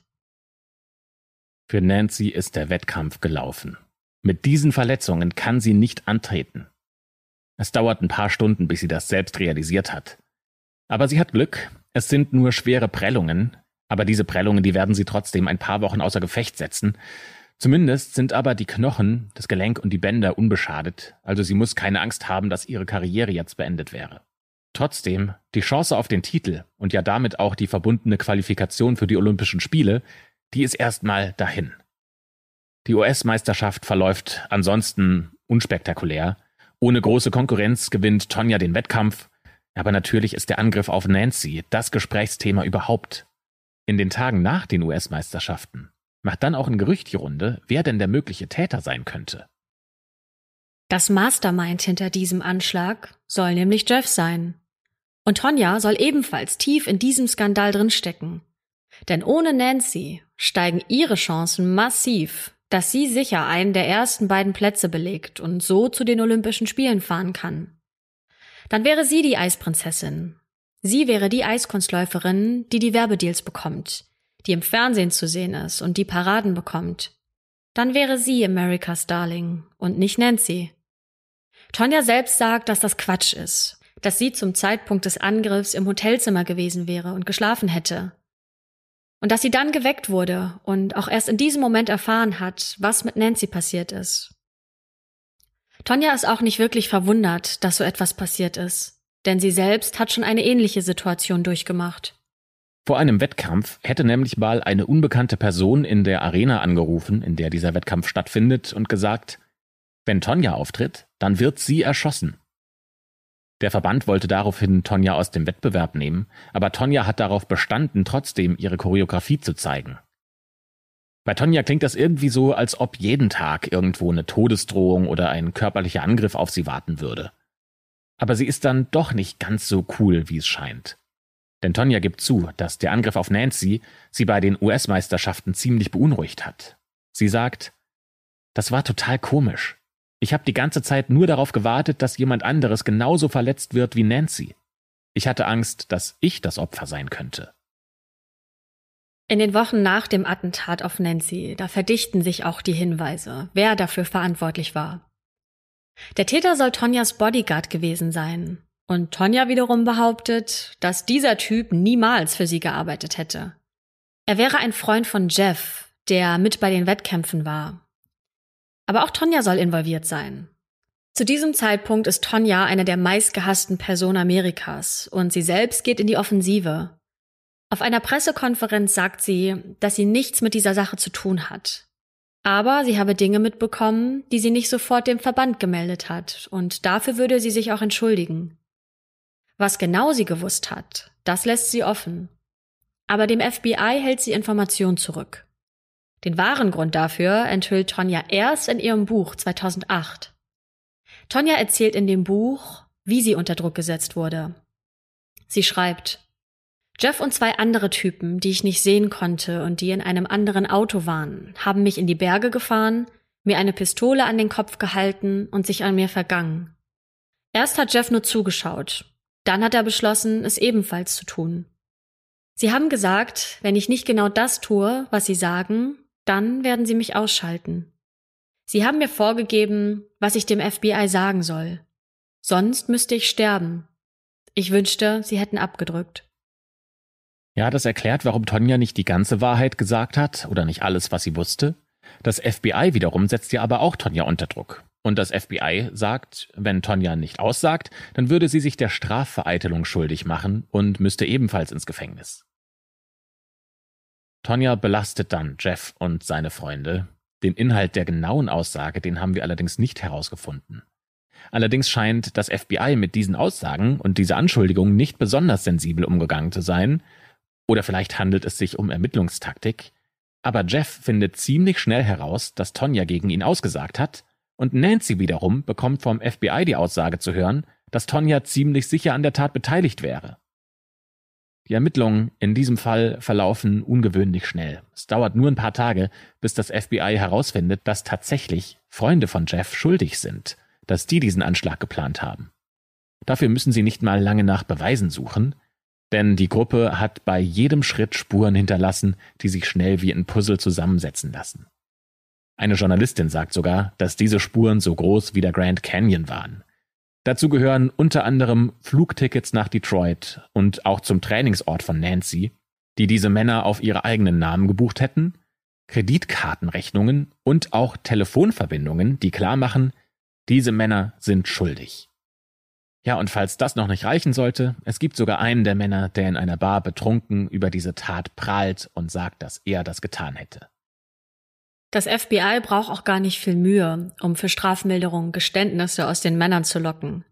Für Nancy ist der Wettkampf gelaufen. Mit diesen Verletzungen kann sie nicht antreten. Es dauert ein paar Stunden, bis sie das selbst realisiert hat. Aber sie hat Glück, es sind nur schwere Prellungen, aber diese Prellungen, die werden sie trotzdem ein paar Wochen außer Gefecht setzen. Zumindest sind aber die Knochen, das Gelenk und die Bänder unbeschadet, also sie muss keine Angst haben, dass ihre Karriere jetzt beendet wäre. Trotzdem, die Chance auf den Titel und ja damit auch die verbundene Qualifikation für die Olympischen Spiele die ist erstmal dahin. Die US-Meisterschaft verläuft ansonsten unspektakulär. Ohne große Konkurrenz gewinnt Tonja den Wettkampf. Aber natürlich ist der Angriff auf Nancy das Gesprächsthema überhaupt. In den Tagen nach den US-Meisterschaften macht dann auch ein Gerücht die Runde, wer denn der mögliche Täter sein könnte. Das Mastermind hinter diesem Anschlag soll nämlich Jeff sein. Und Tonja soll ebenfalls tief in diesem Skandal drinstecken. Denn ohne Nancy steigen ihre Chancen massiv, dass sie sicher einen der ersten beiden Plätze belegt und so zu den Olympischen Spielen fahren kann. Dann wäre sie die Eisprinzessin. Sie wäre die Eiskunstläuferin, die die Werbedeals bekommt, die im Fernsehen zu sehen ist und die Paraden bekommt. Dann wäre sie America's Darling und nicht Nancy. Tonja selbst sagt, dass das Quatsch ist, dass sie zum Zeitpunkt des Angriffs im Hotelzimmer gewesen wäre und geschlafen hätte. Und dass sie dann geweckt wurde und auch erst in diesem Moment erfahren hat, was mit Nancy passiert ist. Tonja ist auch nicht wirklich verwundert, dass so etwas passiert ist, denn sie selbst hat schon eine ähnliche Situation durchgemacht. Vor einem Wettkampf hätte nämlich mal eine unbekannte Person in der Arena angerufen, in der dieser Wettkampf stattfindet, und gesagt, wenn Tonja auftritt, dann wird sie erschossen. Der Verband wollte daraufhin Tonja aus dem Wettbewerb nehmen, aber Tonja hat darauf bestanden, trotzdem ihre Choreografie zu zeigen. Bei Tonja klingt das irgendwie so, als ob jeden Tag irgendwo eine Todesdrohung oder ein körperlicher Angriff auf sie warten würde. Aber sie ist dann doch nicht ganz so cool, wie es scheint. Denn Tonja gibt zu, dass der Angriff auf Nancy sie bei den US-Meisterschaften ziemlich beunruhigt hat. Sie sagt, das war total komisch. Ich habe die ganze Zeit nur darauf gewartet, dass jemand anderes genauso verletzt wird wie Nancy. Ich hatte Angst, dass ich das Opfer sein könnte. In den Wochen nach dem Attentat auf Nancy, da verdichten sich auch die Hinweise, wer dafür verantwortlich war. Der Täter soll Tonjas Bodyguard gewesen sein. Und Tonja wiederum behauptet, dass dieser Typ niemals für sie gearbeitet hätte. Er wäre ein Freund von Jeff, der mit bei den Wettkämpfen war. Aber auch Tonja soll involviert sein. Zu diesem Zeitpunkt ist Tonja eine der meistgehassten Personen Amerikas und sie selbst geht in die Offensive. Auf einer Pressekonferenz sagt sie, dass sie nichts mit dieser Sache zu tun hat. Aber sie habe Dinge mitbekommen, die sie nicht sofort dem Verband gemeldet hat, und dafür würde sie sich auch entschuldigen. Was genau sie gewusst hat, das lässt sie offen. Aber dem FBI hält sie Informationen zurück. Den wahren Grund dafür enthüllt Tonja erst in ihrem Buch 2008. Tonja erzählt in dem Buch, wie sie unter Druck gesetzt wurde. Sie schreibt, Jeff und zwei andere Typen, die ich nicht sehen konnte und die in einem anderen Auto waren, haben mich in die Berge gefahren, mir eine Pistole an den Kopf gehalten und sich an mir vergangen. Erst hat Jeff nur zugeschaut, dann hat er beschlossen, es ebenfalls zu tun. Sie haben gesagt, wenn ich nicht genau das tue, was sie sagen, dann werden sie mich ausschalten. Sie haben mir vorgegeben, was ich dem FBI sagen soll. Sonst müsste ich sterben. Ich wünschte, sie hätten abgedrückt. Ja, das erklärt, warum Tonja nicht die ganze Wahrheit gesagt hat oder nicht alles, was sie wusste. Das FBI wiederum setzt ja aber auch Tonja unter Druck. Und das FBI sagt, wenn Tonja nicht aussagt, dann würde sie sich der Strafvereitelung schuldig machen und müsste ebenfalls ins Gefängnis. Tonja belastet dann Jeff und seine Freunde. Den Inhalt der genauen Aussage, den haben wir allerdings nicht herausgefunden. Allerdings scheint das FBI mit diesen Aussagen und dieser Anschuldigung nicht besonders sensibel umgegangen zu sein, oder vielleicht handelt es sich um Ermittlungstaktik. Aber Jeff findet ziemlich schnell heraus, dass Tonja gegen ihn ausgesagt hat, und Nancy wiederum bekommt vom FBI die Aussage zu hören, dass Tonja ziemlich sicher an der Tat beteiligt wäre. Die Ermittlungen in diesem Fall verlaufen ungewöhnlich schnell. Es dauert nur ein paar Tage, bis das FBI herausfindet, dass tatsächlich Freunde von Jeff schuldig sind, dass die diesen Anschlag geplant haben. Dafür müssen sie nicht mal lange nach Beweisen suchen, denn die Gruppe hat bei jedem Schritt Spuren hinterlassen, die sich schnell wie ein Puzzle zusammensetzen lassen. Eine Journalistin sagt sogar, dass diese Spuren so groß wie der Grand Canyon waren. Dazu gehören unter anderem Flugtickets nach Detroit und auch zum Trainingsort von Nancy, die diese Männer auf ihre eigenen Namen gebucht hätten, Kreditkartenrechnungen und auch Telefonverbindungen, die klar machen, diese Männer sind schuldig. Ja, und falls das noch nicht reichen sollte, es gibt sogar einen der Männer, der in einer Bar betrunken über diese Tat prahlt und sagt, dass er das getan hätte. Das FBI braucht auch gar nicht viel Mühe, um für Strafmilderungen Geständnisse aus den Männern zu locken.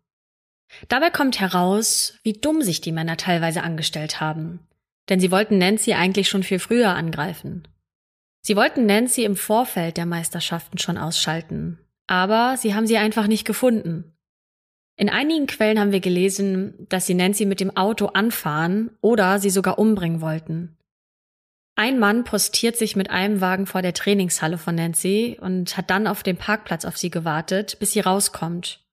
Dabei kommt heraus, wie dumm sich die Männer teilweise angestellt haben. Denn sie wollten Nancy eigentlich schon viel früher angreifen. Sie wollten Nancy im Vorfeld der Meisterschaften schon ausschalten. Aber sie haben sie einfach nicht gefunden. In einigen Quellen haben wir gelesen, dass sie Nancy mit dem Auto anfahren oder sie sogar umbringen wollten. Ein Mann postiert sich mit einem Wagen vor der Trainingshalle von Nancy und hat dann auf dem Parkplatz auf sie gewartet, bis sie rauskommt.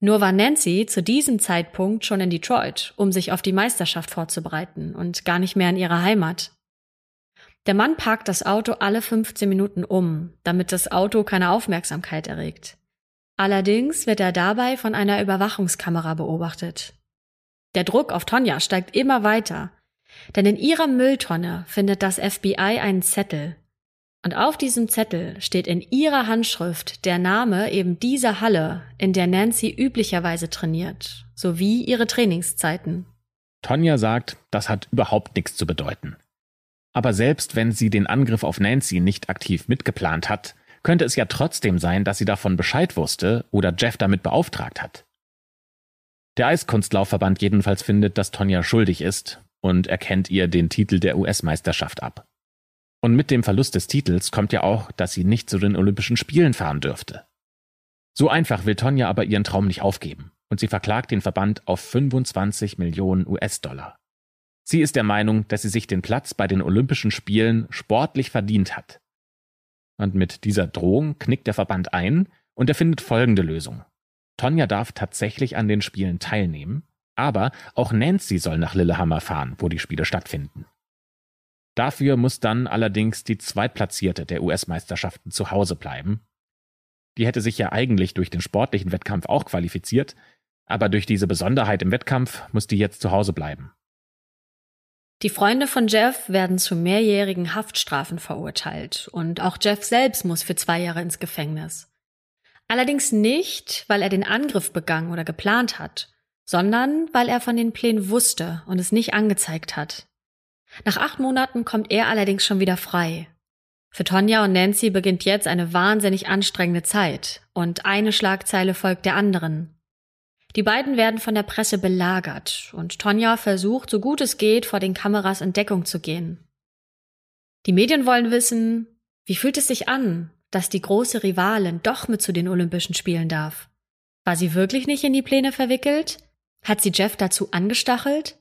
Nur war Nancy zu diesem Zeitpunkt schon in Detroit, um sich auf die Meisterschaft vorzubereiten und gar nicht mehr in ihrer Heimat. Der Mann parkt das Auto alle 15 Minuten um, damit das Auto keine Aufmerksamkeit erregt. Allerdings wird er dabei von einer Überwachungskamera beobachtet. Der Druck auf Tonja steigt immer weiter, denn in ihrer Mülltonne findet das FBI einen Zettel. Und auf diesem Zettel steht in ihrer Handschrift der Name eben dieser Halle, in der Nancy üblicherweise trainiert, sowie ihre Trainingszeiten. Tonja sagt, das hat überhaupt nichts zu bedeuten. Aber selbst wenn sie den Angriff auf Nancy nicht aktiv mitgeplant hat, könnte es ja trotzdem sein, dass sie davon Bescheid wusste oder Jeff damit beauftragt hat. Der Eiskunstlaufverband jedenfalls findet, dass Tonja schuldig ist und erkennt ihr den Titel der US-Meisterschaft ab. Und mit dem Verlust des Titels kommt ja auch, dass sie nicht zu den Olympischen Spielen fahren dürfte. So einfach will Tonja aber ihren Traum nicht aufgeben und sie verklagt den Verband auf 25 Millionen US-Dollar. Sie ist der Meinung, dass sie sich den Platz bei den Olympischen Spielen sportlich verdient hat. Und mit dieser Drohung knickt der Verband ein und er findet folgende Lösung. Tonja darf tatsächlich an den Spielen teilnehmen, aber auch Nancy soll nach Lillehammer fahren, wo die Spiele stattfinden. Dafür muss dann allerdings die Zweitplatzierte der US-Meisterschaften zu Hause bleiben. Die hätte sich ja eigentlich durch den sportlichen Wettkampf auch qualifiziert, aber durch diese Besonderheit im Wettkampf muss die jetzt zu Hause bleiben. Die Freunde von Jeff werden zu mehrjährigen Haftstrafen verurteilt und auch Jeff selbst muss für zwei Jahre ins Gefängnis. Allerdings nicht, weil er den Angriff begangen oder geplant hat, sondern weil er von den Plänen wusste und es nicht angezeigt hat. Nach acht Monaten kommt er allerdings schon wieder frei. Für Tonja und Nancy beginnt jetzt eine wahnsinnig anstrengende Zeit und eine Schlagzeile folgt der anderen. Die beiden werden von der Presse belagert und Tonja versucht, so gut es geht, vor den Kameras in Deckung zu gehen. Die Medien wollen wissen, wie fühlt es sich an, dass die große Rivalin doch mit zu den Olympischen Spielen darf? War sie wirklich nicht in die Pläne verwickelt? Hat sie Jeff dazu angestachelt?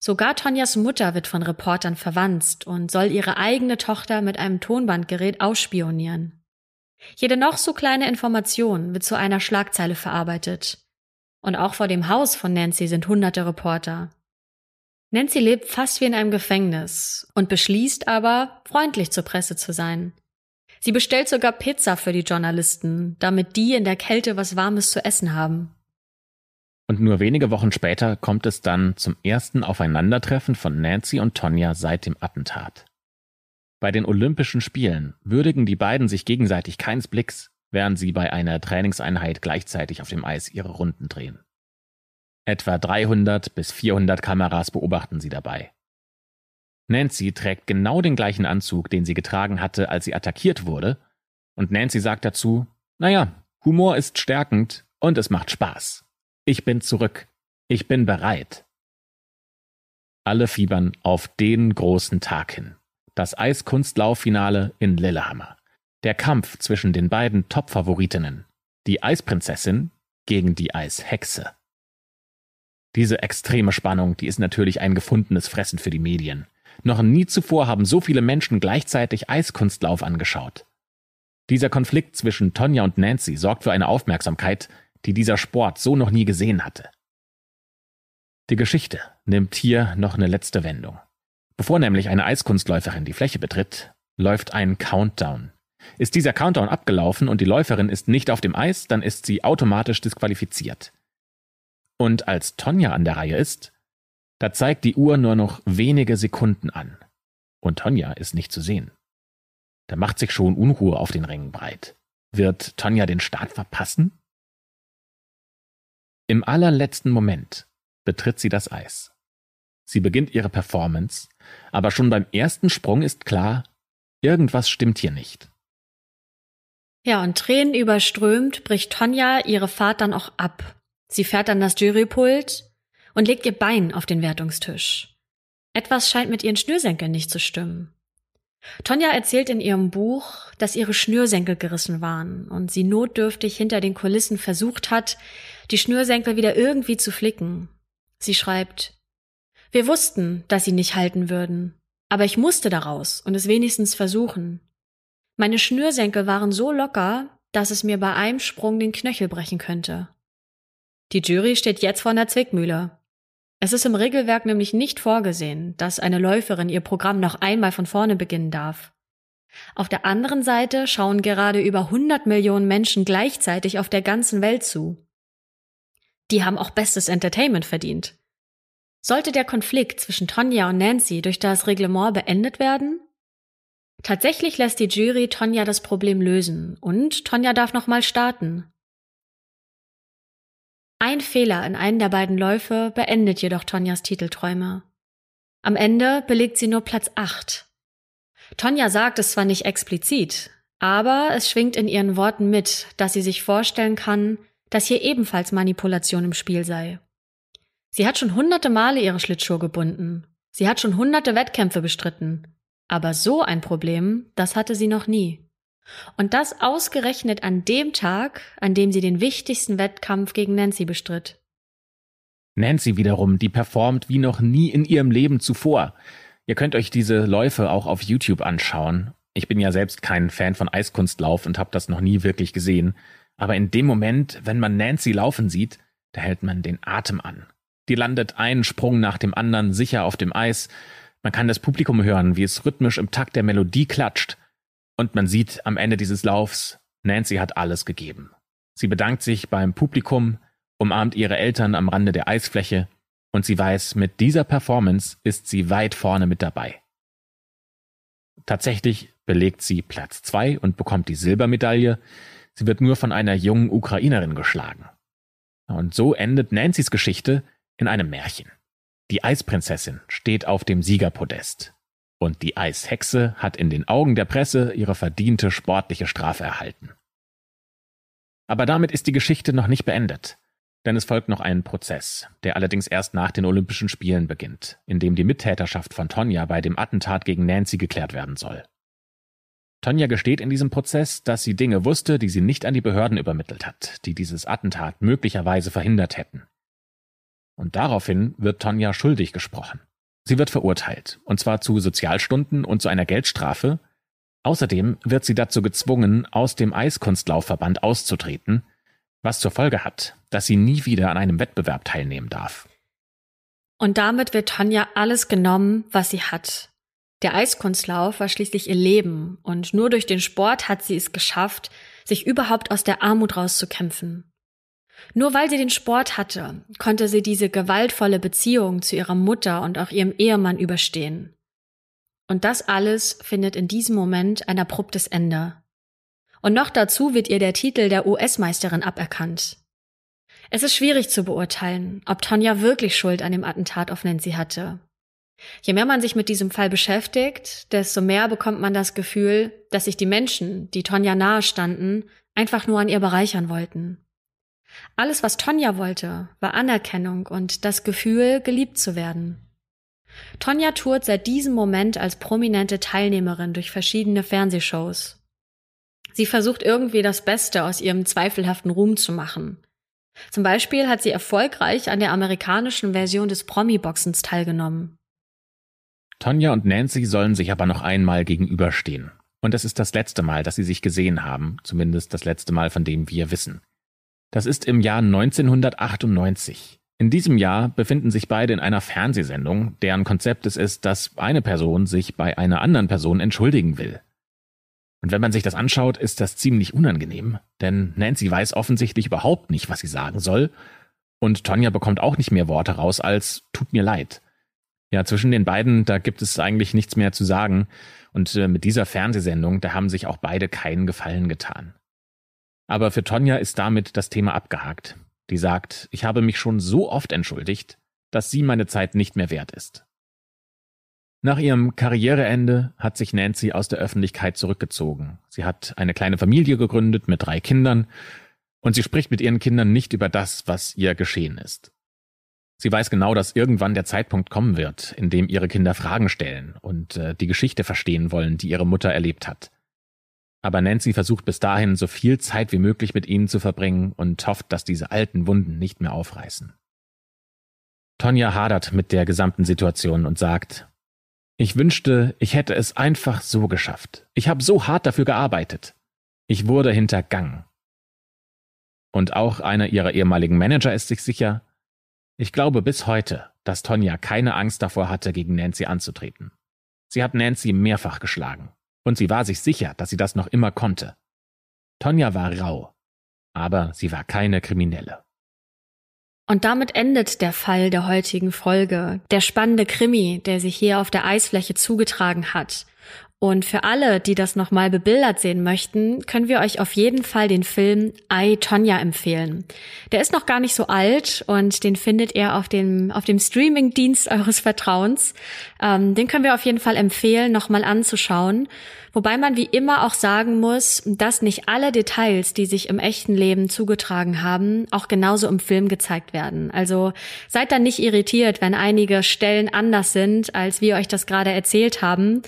Sogar Tonjas Mutter wird von Reportern verwanzt und soll ihre eigene Tochter mit einem Tonbandgerät ausspionieren. Jede noch so kleine Information wird zu einer Schlagzeile verarbeitet. Und auch vor dem Haus von Nancy sind hunderte Reporter. Nancy lebt fast wie in einem Gefängnis und beschließt aber, freundlich zur Presse zu sein. Sie bestellt sogar Pizza für die Journalisten, damit die in der Kälte was Warmes zu essen haben. Und nur wenige Wochen später kommt es dann zum ersten Aufeinandertreffen von Nancy und Tonja seit dem Attentat. Bei den Olympischen Spielen würdigen die beiden sich gegenseitig keins Blicks, während sie bei einer Trainingseinheit gleichzeitig auf dem Eis ihre Runden drehen. Etwa 300 bis 400 Kameras beobachten sie dabei. Nancy trägt genau den gleichen Anzug, den sie getragen hatte, als sie attackiert wurde, und Nancy sagt dazu, naja, Humor ist stärkend und es macht Spaß. Ich bin zurück. Ich bin bereit. Alle fiebern auf den großen Tag hin. Das Eiskunstlauffinale in Lillehammer. Der Kampf zwischen den beiden Top-Favoritinnen. Die Eisprinzessin gegen die Eishexe. Diese extreme Spannung, die ist natürlich ein gefundenes Fressen für die Medien. Noch nie zuvor haben so viele Menschen gleichzeitig Eiskunstlauf angeschaut. Dieser Konflikt zwischen Tonja und Nancy sorgt für eine Aufmerksamkeit, die dieser Sport so noch nie gesehen hatte. Die Geschichte nimmt hier noch eine letzte Wendung. Bevor nämlich eine Eiskunstläuferin die Fläche betritt, läuft ein Countdown. Ist dieser Countdown abgelaufen und die Läuferin ist nicht auf dem Eis, dann ist sie automatisch disqualifiziert. Und als Tonja an der Reihe ist, da zeigt die Uhr nur noch wenige Sekunden an. Und Tonja ist nicht zu sehen. Da macht sich schon Unruhe auf den Rängen breit. Wird Tonja den Start verpassen? Im allerletzten Moment betritt sie das Eis. Sie beginnt ihre Performance, aber schon beim ersten Sprung ist klar, irgendwas stimmt hier nicht. Ja, und Tränen überströmt bricht Tonja ihre Fahrt dann auch ab. Sie fährt an das Jurypult und legt ihr Bein auf den Wertungstisch. Etwas scheint mit ihren Schnürsenkeln nicht zu stimmen. Tonja erzählt in ihrem Buch, dass ihre Schnürsenkel gerissen waren und sie notdürftig hinter den Kulissen versucht hat, die Schnürsenkel wieder irgendwie zu flicken. Sie schreibt, wir wussten, dass sie nicht halten würden, aber ich musste daraus und es wenigstens versuchen. Meine Schnürsenkel waren so locker, dass es mir bei einem Sprung den Knöchel brechen könnte. Die Jury steht jetzt vor einer Zwickmühle. Es ist im Regelwerk nämlich nicht vorgesehen, dass eine Läuferin ihr Programm noch einmal von vorne beginnen darf. Auf der anderen Seite schauen gerade über 100 Millionen Menschen gleichzeitig auf der ganzen Welt zu. Die haben auch bestes Entertainment verdient. Sollte der Konflikt zwischen Tonja und Nancy durch das Reglement beendet werden? Tatsächlich lässt die Jury Tonja das Problem lösen und Tonja darf nochmal starten. Ein Fehler in einem der beiden Läufe beendet jedoch Tonjas Titelträume. Am Ende belegt sie nur Platz 8. Tonja sagt es zwar nicht explizit, aber es schwingt in ihren Worten mit, dass sie sich vorstellen kann, dass hier ebenfalls Manipulation im Spiel sei. Sie hat schon hunderte Male ihre Schlittschuhe gebunden. Sie hat schon hunderte Wettkämpfe bestritten. Aber so ein Problem, das hatte sie noch nie. Und das ausgerechnet an dem Tag, an dem sie den wichtigsten Wettkampf gegen Nancy bestritt. Nancy wiederum, die performt wie noch nie in ihrem Leben zuvor. Ihr könnt euch diese Läufe auch auf YouTube anschauen. Ich bin ja selbst kein Fan von Eiskunstlauf und habe das noch nie wirklich gesehen. Aber in dem Moment, wenn man Nancy laufen sieht, da hält man den Atem an. Die landet einen Sprung nach dem anderen sicher auf dem Eis. Man kann das Publikum hören, wie es rhythmisch im Takt der Melodie klatscht. Und man sieht am Ende dieses Laufs, Nancy hat alles gegeben. Sie bedankt sich beim Publikum, umarmt ihre Eltern am Rande der Eisfläche und sie weiß, mit dieser Performance ist sie weit vorne mit dabei. Tatsächlich belegt sie Platz zwei und bekommt die Silbermedaille. Sie wird nur von einer jungen Ukrainerin geschlagen. Und so endet Nancy's Geschichte in einem Märchen. Die Eisprinzessin steht auf dem Siegerpodest. Und die Eishexe hat in den Augen der Presse ihre verdiente sportliche Strafe erhalten. Aber damit ist die Geschichte noch nicht beendet. Denn es folgt noch ein Prozess, der allerdings erst nach den Olympischen Spielen beginnt, in dem die Mittäterschaft von Tonja bei dem Attentat gegen Nancy geklärt werden soll. Tonja gesteht in diesem Prozess, dass sie Dinge wusste, die sie nicht an die Behörden übermittelt hat, die dieses Attentat möglicherweise verhindert hätten. Und daraufhin wird Tonja schuldig gesprochen. Sie wird verurteilt, und zwar zu Sozialstunden und zu einer Geldstrafe. Außerdem wird sie dazu gezwungen, aus dem Eiskunstlaufverband auszutreten, was zur Folge hat, dass sie nie wieder an einem Wettbewerb teilnehmen darf. Und damit wird Tonja alles genommen, was sie hat. Der Eiskunstlauf war schließlich ihr Leben und nur durch den Sport hat sie es geschafft, sich überhaupt aus der Armut rauszukämpfen. Nur weil sie den Sport hatte, konnte sie diese gewaltvolle Beziehung zu ihrer Mutter und auch ihrem Ehemann überstehen. Und das alles findet in diesem Moment ein abruptes Ende. Und noch dazu wird ihr der Titel der US-Meisterin aberkannt. Es ist schwierig zu beurteilen, ob Tonja wirklich Schuld an dem Attentat auf Nancy hatte. Je mehr man sich mit diesem Fall beschäftigt, desto mehr bekommt man das Gefühl, dass sich die Menschen, die Tonja nahestanden, einfach nur an ihr bereichern wollten. Alles, was Tonja wollte, war Anerkennung und das Gefühl, geliebt zu werden. Tonja tourt seit diesem Moment als prominente Teilnehmerin durch verschiedene Fernsehshows. Sie versucht irgendwie das Beste aus ihrem zweifelhaften Ruhm zu machen. Zum Beispiel hat sie erfolgreich an der amerikanischen Version des Promi-Boxens teilgenommen. Tonja und Nancy sollen sich aber noch einmal gegenüberstehen. Und es ist das letzte Mal, dass sie sich gesehen haben, zumindest das letzte Mal, von dem wir wissen. Das ist im Jahr 1998. In diesem Jahr befinden sich beide in einer Fernsehsendung, deren Konzept es ist, dass eine Person sich bei einer anderen Person entschuldigen will. Und wenn man sich das anschaut, ist das ziemlich unangenehm, denn Nancy weiß offensichtlich überhaupt nicht, was sie sagen soll, und Tonja bekommt auch nicht mehr Worte raus als tut mir leid. Ja, zwischen den beiden, da gibt es eigentlich nichts mehr zu sagen, und äh, mit dieser Fernsehsendung, da haben sich auch beide keinen Gefallen getan. Aber für Tonja ist damit das Thema abgehakt. Die sagt, ich habe mich schon so oft entschuldigt, dass sie meine Zeit nicht mehr wert ist. Nach ihrem Karriereende hat sich Nancy aus der Öffentlichkeit zurückgezogen. Sie hat eine kleine Familie gegründet mit drei Kindern und sie spricht mit ihren Kindern nicht über das, was ihr geschehen ist. Sie weiß genau, dass irgendwann der Zeitpunkt kommen wird, in dem ihre Kinder Fragen stellen und äh, die Geschichte verstehen wollen, die ihre Mutter erlebt hat. Aber Nancy versucht bis dahin so viel Zeit wie möglich mit ihnen zu verbringen und hofft, dass diese alten Wunden nicht mehr aufreißen. Tonja hadert mit der gesamten Situation und sagt, ich wünschte, ich hätte es einfach so geschafft. Ich habe so hart dafür gearbeitet. Ich wurde hintergangen. Und auch einer ihrer ehemaligen Manager ist sich sicher, ich glaube bis heute, dass Tonja keine Angst davor hatte, gegen Nancy anzutreten. Sie hat Nancy mehrfach geschlagen. Und sie war sich sicher, dass sie das noch immer konnte. Tonja war rau, aber sie war keine Kriminelle. Und damit endet der Fall der heutigen Folge, der spannende Krimi, der sich hier auf der Eisfläche zugetragen hat. Und für alle, die das nochmal bebildert sehen möchten, können wir euch auf jeden Fall den Film I, Tonya empfehlen. Der ist noch gar nicht so alt und den findet ihr auf dem, auf dem Streaming-Dienst eures Vertrauens. Ähm, den können wir auf jeden Fall empfehlen, nochmal anzuschauen. Wobei man wie immer auch sagen muss, dass nicht alle Details, die sich im echten Leben zugetragen haben, auch genauso im Film gezeigt werden. Also seid dann nicht irritiert, wenn einige Stellen anders sind, als wir euch das gerade erzählt haben.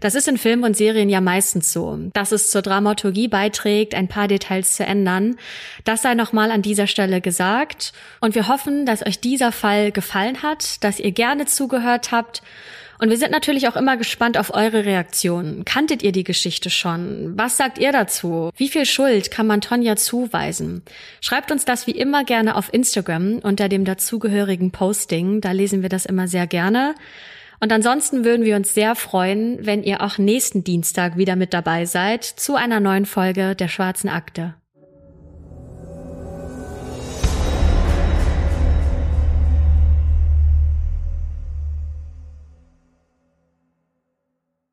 Das ist in Filmen und Serien ja meistens so, dass es zur Dramaturgie beiträgt, ein paar Details zu ändern. Das sei nochmal an dieser Stelle gesagt. Und wir hoffen, dass euch dieser Fall gefallen hat, dass ihr gerne zugehört habt und wir sind natürlich auch immer gespannt auf eure Reaktionen. Kanntet ihr die Geschichte schon? Was sagt ihr dazu? Wie viel Schuld kann man Tonja zuweisen? Schreibt uns das wie immer gerne auf Instagram unter dem dazugehörigen Posting. Da lesen wir das immer sehr gerne. Und ansonsten würden wir uns sehr freuen, wenn ihr auch nächsten Dienstag wieder mit dabei seid zu einer neuen Folge der Schwarzen Akte.